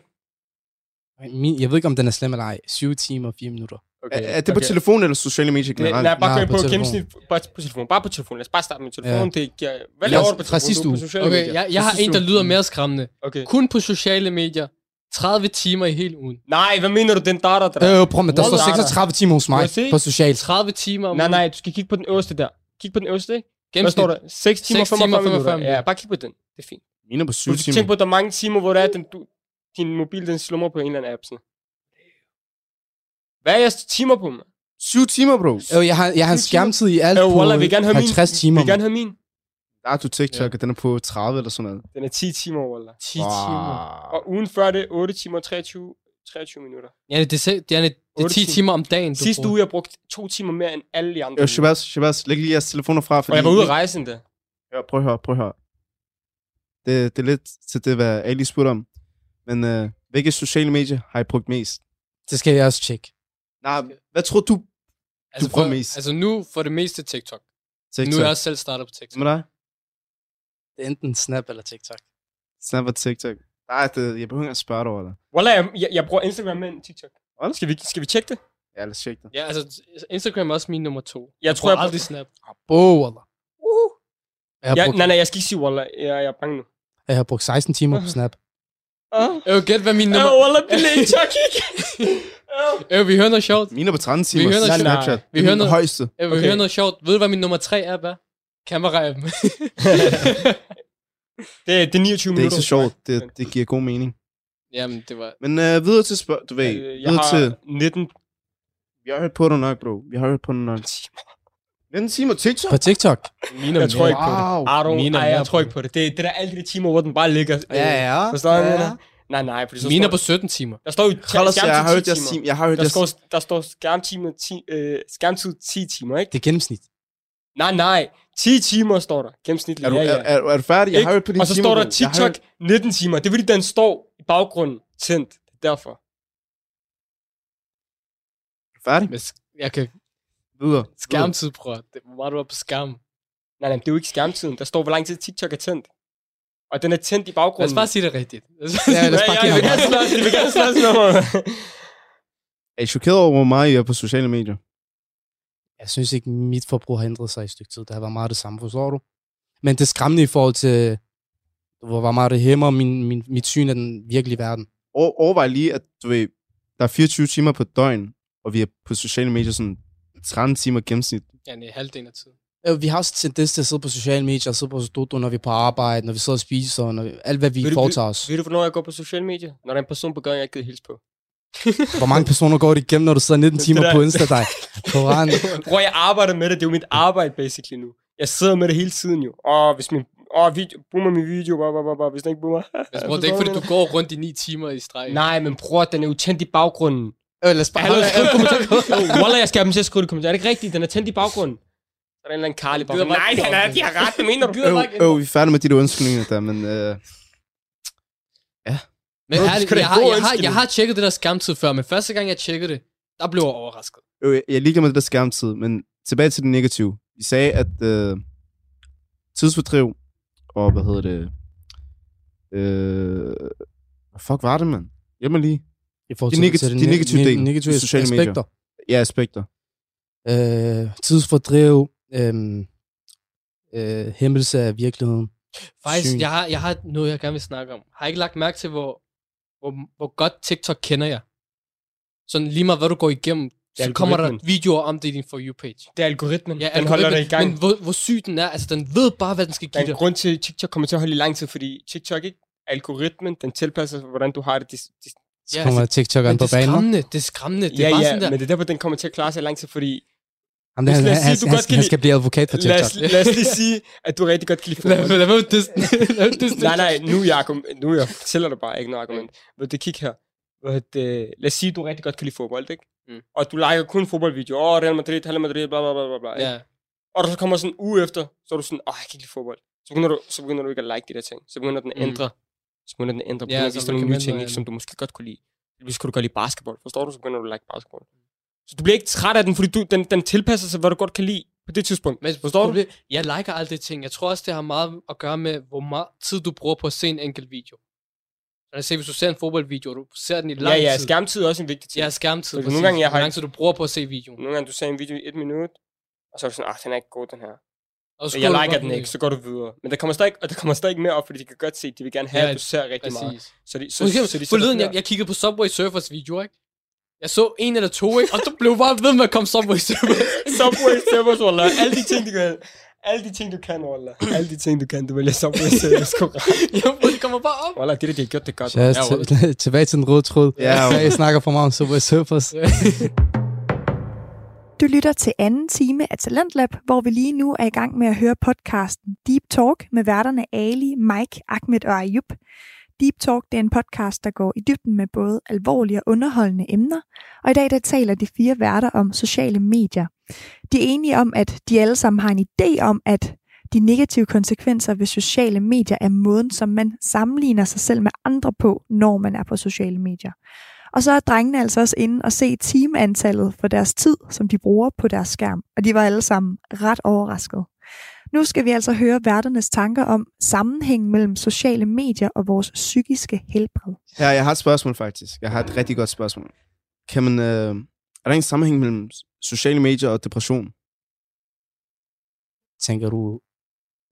Min, jeg ved ikke, om den er slem eller ej. 7 timer og 4 minutter. Okay, Er, er det på okay. telefon eller sociale medier Nej, generelt? nej, bare gå ind på på, telefon. gennemsnit. Bare på telefon. Bare på telefon. Lad os bare starte med telefon. Ja. Det giver... Hvad laver du på telefon? Du er på sociale Okay, medier. jeg, jeg har en, der lyder mere skræmmende. Okay. Kun på sociale medier. 30 timer i hele ugen. Nej, hvad mener du, den data der? Øh, prøv med, der står Wallah. 36 timer hos mig på socialt. 30 timer om Nej, ugen. nej, du skal kigge på den øverste der. Kig på den øverste, ikke? Hvad står der? 6 timer, 6 timer, 45 45 minutter. minutter. Ja, bare kig på den. Det er fint. Mine på Du syv skal timer. tænke på, at der er mange timer, hvor der er, den, du, din mobil den slumrer på en eller anden app. Sådan. Hvad er jeres timer på, man? Syv timer, bro. Øh, jeg har, jeg har en skærmtid i alt Øh, på vi vil gerne have min. 50 timer. Vi vil gerne have min. Der er du TikTok, og den er på 30 eller sådan noget. Den er 10 timer, Wallah. 10 timer. Og ugen før det, 8 timer og 23, 23 minutter. Ja, det, er, det, er, det er 8 10 timer. timer om dagen, du Sidste bruger. uge, jeg brugte to timer mere end alle de andre. Øh, Shabazz, Shabazz, læg lige jeres telefoner fra. og jeg var ude at rejse endda. Ja, prøv at høre, prøv at høre. Det, det er lidt til det, hvad Ali spurgte om. Men øh, hvilke sociale medier har I brugt mest? Det skal jeg også tjekke. Nej, hvad tror du? altså, bruger for, mest. altså nu for det meste TikTok. TikTok. Nu er jeg også selv startet på TikTok. Med dig? Det er enten Snap eller TikTok. Snap og TikTok. Nej, det, jeg behøver ikke at spørge dig over det. Wallah, jeg, jeg, jeg bruger Instagram med en TikTok. Hvad? Skal vi, skal vi tjekke det? Ja, lad os tjekke det. Ja, altså Instagram er også min nummer to. Jeg tror, jeg bruger aldrig Snap. Åh, Wallah. Uh. Jeg Jeg, nej, nej, jeg skal ikke sige Wallah. Jeg, jeg er bange nu. jeg har brugt 16 timer på Snap. Ah. Øh, gæt hvad min Øh, nummer... Wallah, belæg, tak ikke. Øh, vi hører noget sjovt. Mine er på 13 timer. hører noget- Snapchat. Vi er hører noget- højeste. Øh, vi Okay. hører noget sjovt. Ved du, hvad min nummer tre er, hvad? Kamera-appen. det, er- det er 29 Det er ikke minutter. så sjovt. Det, det giver god mening. Jamen, det var... Men øh, videre til spørg... Du ved, Øh, Jeg har til... 19 Vi har hørt på dig nok, bro. Vi har hørt på dig nok. 19 timer TikTok? På TikTok? Mine Jeg tror ikke på det. Don't, Mine er ej, jeg tror ikke på det. Det, det der alle de timer, hvor den bare ligger. øh, ja. Forstår du, mener? Nej, nej, fordi så Mine er står, på 17 timer. der står jo Hold jeg har hørt skærmtid 10 jeres timer. time. Jeg har hørt Der står, der står skærmtimer 10, øh, skærmtid 10 timer, ikke? Det er gennemsnit. Nej, nej. 10 timer står der. Gennemsnitligt, Er du, ja, ja. er, er, er du færdig? Jeg har hørt på dine Og så timer, står der. Jeg TikTok hørt- 19 timer. Det er fordi, den står i baggrunden tændt. Derfor. Færdig? Men jeg kan Videre. skærmtid, bror. Det hvor meget du er på skærm. Nej, nej, det er jo ikke skærmtiden. Der står, hvor lang tid TikTok er tændt. Og den er tændt i Lad baggrunden. os bare sige det rigtigt. Ja, lad os bare ja, give jeg vil gerne slås, jeg vil gerne slås med mig. Er I chokeret over, hvor meget I er på sociale medier? Jeg synes ikke, mit forbrug har ændret sig i et stykke tid. Det har været meget det samme, forstår du? Men det er skræmmende i forhold til, hvor meget det hæmmer min, min, mit syn af den virkelige verden. Over, overvej lige, at du ved, der er 24 timer på døgn, og vi er på sociale medier sådan 13 timer gennemsnit. Ja, det er halvdelen af tiden. Øh, Vi har også tendens til at sidde på sociale medier, og sidde på Stodo, når vi er på arbejde, når vi sidder og spiser, når vi, alt hvad vi Ved du- foretager os. Ved du, hvornår jeg går på sociale medier? Når der er en person på gaden, jeg ikke gider hilse på. Hvor mange personer går det igennem, når du sidder 19 timer på Insta dig? Koran. Bror, jeg arbejder med det. Det er jo mit arbejde, basically, nu. Jeg sidder med det hele tiden, jo. Åh, hvis min... Åh, video, boomer min video, blah, blah, blah, blah, hvis den ikke boomer. Altså, bror, det er ikke fordi, du går rundt i 9 timer i streg. Nej, men bror, den er jo tændt i baggrunden. Øh, lad os bare... Hallo, skriv kommentarer. Wallah, jeg skal have dem til at skrive i kommentarer. Er det ikke rigtigt? Den er tændt i baggrunden. Så er der en eller anden Karl i gider baggrunden. bare Nej, ikke den er, de har ret. Hvad mener du? gider bare ikke Øh, øh, vi er færdige med de der undskyldninger der, men øh, Men Bro, det ærligt, jeg, har, jeg, har, jeg har tjekket det der skærmtid før, men første gang jeg tjekkede det, der blev jeg overrasket. øh, jeg ligeglad med det der skærmtid, men tilbage til det negative. Vi sagde, at øh, tidsfordriv og hvad hedder det... Øh, hvad fuck var det, mand? Mig lige. I forhold De til, negative- til de ne- negative ne- del negative i sociale medier. aspekter. Ja, aspekter. Øh, tidsfordriv, øh, øh, hæmmelse af virkeligheden. Faktisk, Syn. jeg har, jeg har noget, jeg gerne vil snakke om. Har I ikke lagt mærke til, hvor, hvor, hvor godt TikTok kender jeg? Sådan lige meget, hvad du går igennem, så kommer der algoritmen. videoer om det i din For You-page. Det er algoritmen. Ja, den holder dig i gang. Men hvor, hvor syg den er, altså den ved bare, hvad den skal Der give er en dig. grund til, at TikTok kommer til at holde i lang tid, fordi TikTok ikke algoritmen, den tilpasser, hvordan du har det. det, det Så Ja, kommer altså, TikTok'eren Men på det er banen. skræmmende, det er skræmmende. Det er ja, bare ja, sådan der. men det er derfor, den kommer til at klare sig i lang tid, fordi Jamen, det, han, han, sige, du han, godt han, kan skal blive advokat for lad os, TikTok. lad os lige sige, at du rigtig godt kan lide fodbold. lad lad mig dis- nej, nej, nu er argument, nu er jeg fortæller dig bare ikke noget argument. Ved du, kig her. Ved du, lad os sige, at du rigtig godt kan lide fodbold, ikke? Mm. Og du liker kun fodboldvideoer. Åh, Real Madrid, Real Madrid, bla bla bla bla? Ja, Og der så kommer sådan en uge efter, så er du sådan, åh, jeg kan ikke lide fodbold. Så begynder du, så begynder du ikke at like de der ting. Så begynder den at Mm. ændre. Så begynder den at ændre på Ja, ja, så nogle nye ting, ikke, som du måske godt kunne lide. Hvis du godt lide basketball, forstår du? Så begynder du at like basketball. Så du bliver ikke træt af den, fordi du, den, den tilpasser sig, hvad du godt kan lide på det tidspunkt. men Forstår du? problem- Jeg liker aldrig ting. Jeg tror også, det har meget at gøre med, hvor meget tid du bruger på at se en enkelt video. Lad os se, hvis du ser en fodboldvideo, du ser den i Ja, lang ja, tid. skærmtid er også en vigtig ting. Ja, skærmtid. Fordi præcis. nogle gange, jeg har Hvor lang tid du bruger på at se videoen. Nogle gange, du ser en video i et minut, og så er du sådan, ah, den er ikke god, den her. Og så jeg liker den ikke, så går du videre. Men der kommer stadig, og der kommer stadig mere op, fordi de kan godt se, at de vil gerne have, Ja, at du ser rigtig meget. Præcis. Så de, så, så, så de forleden, jeg, jeg kiggede på Subway Surfers video, ikke? Jeg så en eller to, ikke? Og du blev bare ved med at komme Subway Surfers. Subway Surfers, Wallah. Alle de ting, du kan. Alle de ting, du kan, Wallah. Alle de ting, du kan, du vælger Subway Surfers. jo, bro, det kommer bare op. Wallah, det er det, de har gjort det godt. Så jeg er til, tilbage til den røde tråd. Ja, okay. Jeg snakker for meget om Subway Surfers. Du lytter til anden time af Talentlab, hvor vi lige nu er i gang med at høre podcasten Deep Talk med værterne Ali, Mike, Ahmed og Ayub. Deep Talk det er en podcast, der går i dybden med både alvorlige og underholdende emner, og i dag der taler de fire værter om sociale medier. De er enige om, at de alle sammen har en idé om, at de negative konsekvenser ved sociale medier er måden, som man sammenligner sig selv med andre på, når man er på sociale medier. Og så er drengene altså også inde og se timeantallet for deres tid, som de bruger på deres skærm. Og de var alle sammen ret overraskede. Nu skal vi altså høre værternes tanker om sammenhængen mellem sociale medier og vores psykiske helbred. Her, jeg har et spørgsmål faktisk. Jeg har et rigtig godt spørgsmål. Kan man, øh, er der en sammenhæng mellem sociale medier og depression? Tænker du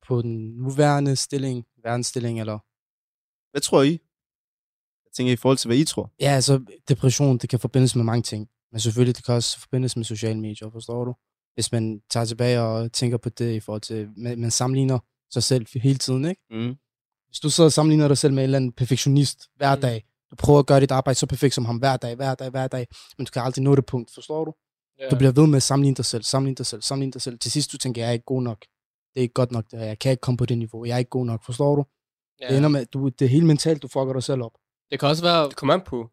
på den nuværende stilling, verdensstilling, eller? Hvad tror I? Jeg tænker i forhold til, hvad I tror. Ja, altså depression, det kan forbindes med mange ting. Men selvfølgelig, det kan også forbindes med sociale medier, forstår du? Hvis man tager tilbage og tænker på det i forhold til, man, man sammenligner sig selv hele tiden, ikke? Mm. Hvis du sidder og sammenligner dig selv med en eller anden perfektionist hver Mm. dag, du prøver at gøre dit arbejde så perfekt som ham hver dag, hver dag, hver dag, men du kan aldrig nå det punkt, forstår du? Ja. Du bliver ved med at sammenligne dig selv, sammenligne dig selv, sammenligne dig selv. Til sidst du tænker, jeg er ikke god nok. Det er ikke godt nok, det her. Jeg kan ikke komme på det niveau. Jeg er ikke god nok, forstår du? Ja. Det ender med, du, det er helt mentalt, du fucker dig selv op. Det kan også være... Det kommer an på.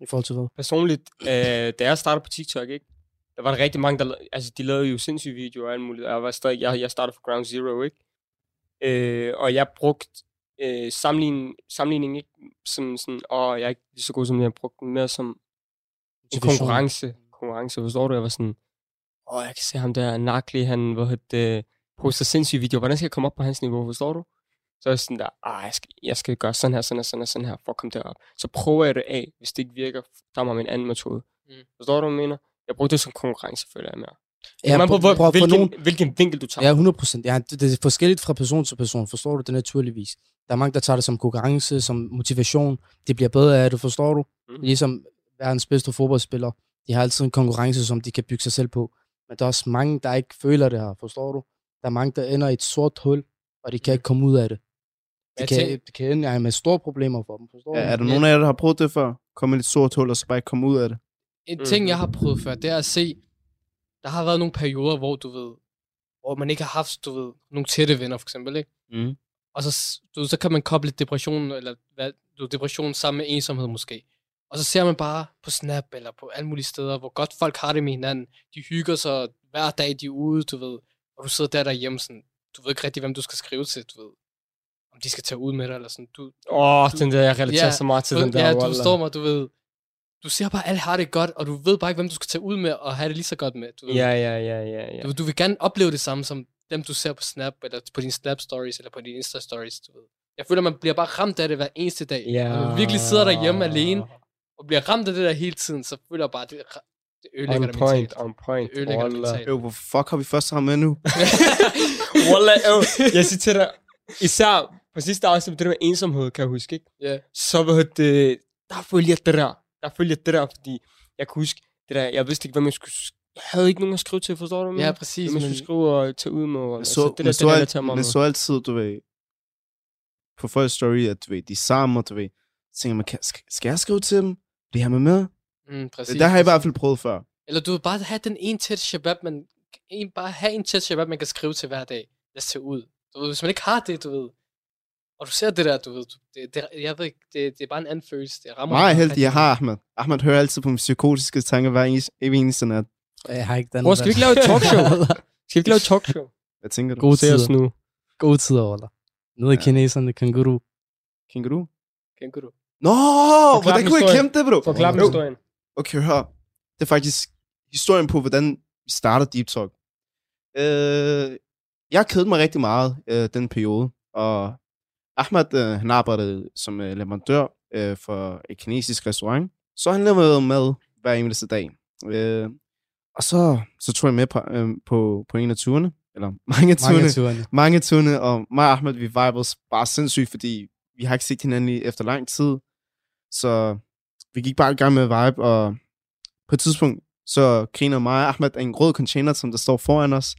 I forhold til hvad? Personligt, øh, da jeg startede på TikTok, ikke? Der var der rigtig mange, der... Altså, de lavede jo sindssyge videoer og alt muligt. Jeg, var stadig, jeg, jeg startede fra Ground Zero, ikke? Øh, og jeg brugte øh, sammenligning, sammenligning ikke som sådan, åh, jeg er ikke lige så god som jeg, brugte den mere som en konkurrence. Konkurrence, forstår du? Jeg var sådan, åh, jeg kan se ham der Nakli, han hvor det, poster sindssyge videoer. Hvordan skal jeg komme op på hans niveau, forstår du? Så er jeg sådan der, ah, jeg skal, jeg skal gøre sådan her, sådan her, sådan her, sådan her, for at komme derop. Så prøver jeg det af. Hvis det ikke virker, der er en anden metode. Mm. Forstår du, hvad jeg mener? Jeg brugte det som konkurrence, føler jeg mere. Ja, man på, prøv- hvor, prøv- for hvilken, nogen- hvilken vinkel du tager. Ja, 100 procent. Ja, det, det er forskelligt fra person til person, forstår du det naturligvis. Der er mange, der tager det som konkurrence, som motivation. Det bliver bedre af det, forstår du? Mm. Ligesom verdens bedste fodboldspiller. De har altid en konkurrence, som de kan bygge sig selv på. Men der er også mange, der ikke føler det her, forstår du? Der er mange, der ender i et sort hul, og de kan ikke komme ud af det. Det Jeg kan, det kan ende ja, med store problemer for dem, forstår Ja, du? er der nogen af jer, der har prøvet det før? Komme i et sort hul, og så bare ikke komme ud af det? En Mhm. ting, jeg har prøvet før, det er at se, der har været nogle perioder, hvor du ved, hvor man ikke har haft, du ved, nogle tætte venner, for eksempel, ikke? Mm. Og så, du, så kan man koble depression, eller hvad, du, depression sammen med ensomhed måske. Og så ser man bare på Snap, eller på alle mulige steder, hvor godt folk har det med hinanden. De hygger sig hver dag, de er ude, du ved. Og du sidder der derhjemme, sådan, du ved ikke rigtig, hvem du skal skrive til, du ved. Om de skal tage ud med dig, eller sådan. Du, Åh, oh, den der, jeg relaterer Ja, så meget til du, den der. ja, du forstår mig, du ved. Du ser bare, at alle har det godt, og du ved bare ikke, hvem du skal tage ud med, og have det lige så godt med. Du ved. Ja, ja, ja, ja, ja. Du, du vil gerne opleve det samme som dem, du ser på Snap, eller på dine Snap Stories, eller på dine Insta Stories, du ved. Jeg føler, man bliver bare ramt af det hver eneste dag. Ja. Når man virkelig sidder derhjemme alene, og bliver ramt af det der hele tiden, så føler jeg bare, det, det ødelægger On point, mentalt. on point. Det ødelægger mentalt. Hvor fuck har vi først ham med nu? Wallah, øv. Jeg siger til dig, især på sidste afsnit, det der med ensomhed, kan jeg huske, ikke? Ja. Så var det, der følger jeg det der. Der følger jeg det der, fordi jeg kunne huske, det der, jeg vidste ikke, hvem jeg skulle, sk- jeg havde ikke nogen at skrive til, forstår du? hvad jeg Ja, præcis. Men, skulle skrive og tage ud med. Og, Man altså, så, det der, man det så, der, mig man så altid, du ved, på folks story, at du ved, de sammen, og du ved, så tænker man, kan, skal, jeg skrive til dem? Bliver han med med? mm, præcis, Det der har jeg i hvert fald prøvet før. Eller du vil bare have den ene tæt shabab, man, en, bare have en tæt shabab, man kan skrive til hver dag. Lad os tage ud. Du ved, hvis man ikke har det, du ved, og du ser det der, du ved, du- det, det, jeg ved ikke, det, det er bare en anden følelse. Det rammer Meget mig heldig, jeg har Ahmed. Ahmed hører altid på mine psykotiske tanker hver eneste, nat. Jeg har ikke den. Bror, skal vi ikke lave et talkshow? Skal vi ikke lave et talkshow? Hvad tænker du? Gode tider. nu. Gode tider, Ola. Nede i Ja. kineserne, kanguru. Kænguru? Kænguru. Nå, hvordan kunne jeg kæmpe det, bro? Forklar Jo, historien. Okay, hør. Det er faktisk historien på, hvordan vi starter Deep Talk. Øh, jeg kedede mig rigtig meget øh, den periode, og Ahmed, øh, han arbejdede som øh, leverandør øh, for et kinesisk restaurant. Så han lavede mad hver eneste dag. Øh, og så, så tog jeg med på, øh, på, på en af turene, eller mange af turene, Mange turene. mange turene, og mig og Ahmed, vi vibes bare sindssygt, fordi vi har ikke set hinanden i, efter lang tid. Så vi gik bare i gang med vibe, og på et tidspunkt, så griner mig og Ahmed af en rød container, som der står foran os.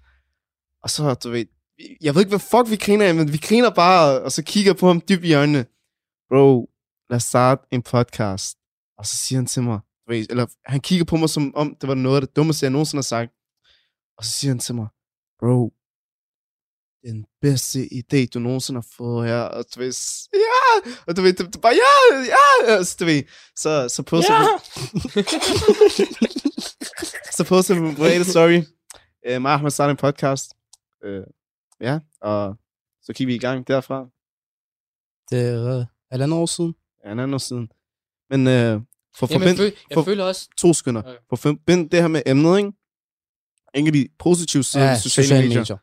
Og så, du ved, jeg ved ikke, hvad fuck vi griner af, men vi griner bare, og så kigger på ham dybt i øjnene. Bro, lad os starte en podcast. Og så siger han til mig, eller han kigger på mig, som om det var noget af det dummeste, jeg nogensinde har sagt. Og så siger han til mig, bro, den bedste idé, du nogensinde har fået her. Og du ved, ja! Og du ved, det, det bare, ja, ja! Og så, du ved, så, så poster Ja! så poster vi på private story. Uh, mig og Ahmed starter en podcast. Uh, ja, og så kigger vi i gang derfra. Det er uh, halvandet år siden. Ja, anden år siden. Men uh, for Jamen, jeg, forbind, føl, jeg for- føler også... to sekunder. Okay. For forbind det her med emnet, ikke? En af de positive sider Ja, af sociale, sociale medier. medier.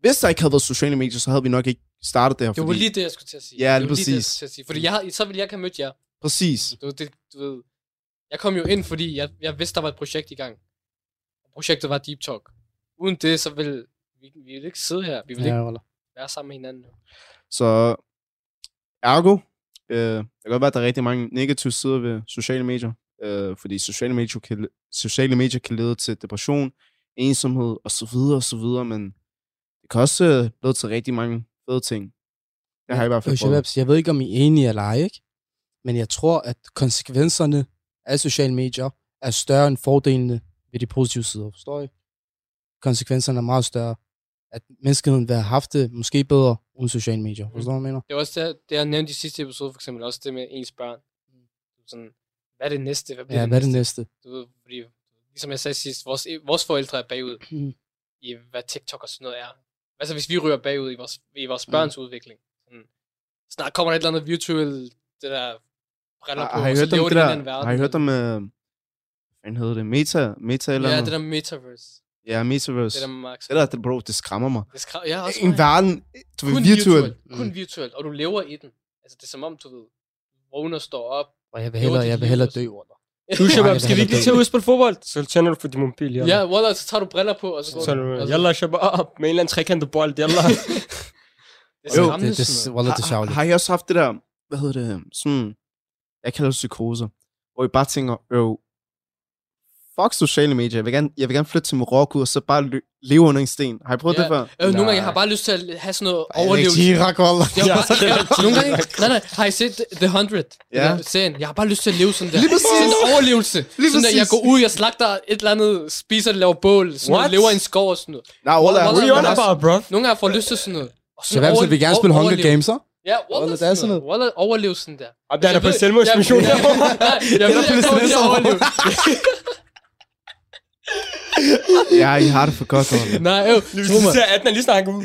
Hvis der ikke havde været sociale medier, så havde vi nok ikke startet det her. Det var fordi- lige det, jeg skulle til at sige. Ja, det lige var lige det, jeg præcis. til at sige. Fordi jeg, har- så ville jeg ikke have mødt jer. Præcis. Du, ved, det, du ved, jeg kom jo ind, fordi jeg, jeg vidste, der var et projekt i gang. Projektet var Deep Talk. Uden det, så ville vi, vi ville ikke sidde her. Vi ville Ja, ikke Wallah. være sammen med hinanden. Så ergo, øh, det kan godt være, at der er rigtig mange negative sider ved sociale medier, øh, fordi sociale medier, kan, sociale medier kan lede til depression, ensomhed og så videre og så videre, men det kan også øh, lede til rigtig mange fede ting. Jeg har i hvert fald Øh, prøvet. Jeg ved ikke, om I er enige eller ej, ikke? Men jeg tror, at konsekvenserne af sociale medier er større end fordelene ved de positive sider. Forstår I? Konsekvenserne er meget større. At menneskeheden vil have haft det måske bedre uden sociale medier. Forstår du, hvad jeg mener? Det var også det, det, jeg nævnte i sidste episode, for eksempel. Også det med ens børn. Sådan, hvad er det næste? Hvad bliver Ja, det hvad er det næste? næste? Du ved, fordi, ligesom jeg sagde sidst, vores, vores forældre er bagud Mm. i, hvad TikTok og sådan noget er. Altså, hvis vi ryger bagud i vores, i vores børns mm. udvikling. Sådan, snart kommer der et eller andet virtual, det der briller på, Har, I og så lever det de i en der, anden verden. har I hørt om, øh, hvad hedder det, meta, meta eller Ja, noget? det der metaverse. Ja, metaverse. Det der med Max. det der, det, bro, det skræmmer mig. det skra- ja, også En mig. verden, du ved, kun virtuel. virtuelt. Kun Mm. virtuelt, og du lever i den. Altså, det er som om, du ved, vågner, står op. Og jeg vil hellere, jeg vil hellere dø, Wallah. Du, Shabab, skal vi er ikke lige det. tage ud og spille fodbold? Så tænder du for din mobil, Ja, ja. Wallah, så tager du briller på, og så går er du. Yalla, Shabab, med en eller anden trekantet bold, yalla. Det er Jo, Det, det. Wallah, det er har, sjovligt. har I også haft det der, hvad hedder det, sådan, jeg kalder det psykoser, hvor I bare tænker, øh, fuck sociale medier, jeg vil gerne, jeg vil gerne flytte til Marokko, og så bare leve under en sten. Har I prøvet Ja. det før? Øh, nogle gange, jeg har bare lyst til at have sådan noget overlevelse. Jeg Ja, bare, så er nogle gange, nej, nej, har I set The 100? Ja. Serien? Jeg har bare lyst til at leve sådan der. Lige præcis. Sådan en overlevelse. Lige sådan der, jeg går ud, jeg slagter et eller andet, spiser, laver bål, sådan noget, What? lever i en skov og sådan noget. Nej, Wallah, What are you on Wallah. about, bro? Nogle gange får lyst til sådan noget. Shababs, over- vil vi gerne spille Hunger. Games, så? Ja, Wallah, det er sådan noget. Wallah, overleve sådan der. Og der er der på selvmordsmission jeg ved, jeg kommer til at overleve. Ja, I har det for godt, Wallah. Nej, øv, tro du mig. ser 18, er lige snart ud.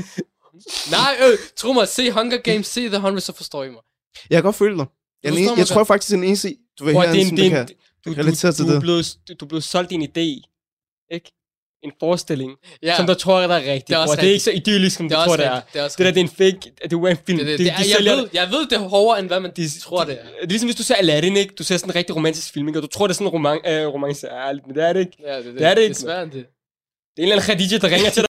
Nej, øv, tro mig. Se Hunger Games, se The 100, så forstår I mig. Jeg kan godt føle dig. Jeg, er mig jeg tror faktisk, er den eneste, du vil have er som det er kan du, du, relatere til du, er det. blevet, du, du er blevet solgt en idé, ikke? En forestilling, Ja, som der tror der er rigtigt. Det er Det også er, det er ikke så idyllisk, som det tror, det er. Det er Det der, det er en fake, det er en film. Det, det, de, det, de er, jeg, sælger- ved, jeg ved, det er hårdere, end hvad man de, tror, det er. Det er ligesom hvis du ser Aladdin, ikke? Du ser sådan en rigtig romantisk film, ikke? Og du tror, det er sådan en roman, øh, romance. Men det er det ikke. Ja, det, det, Det er det ikke, Det er svært, end det. Det er en eller anden Khadija, der ringer til.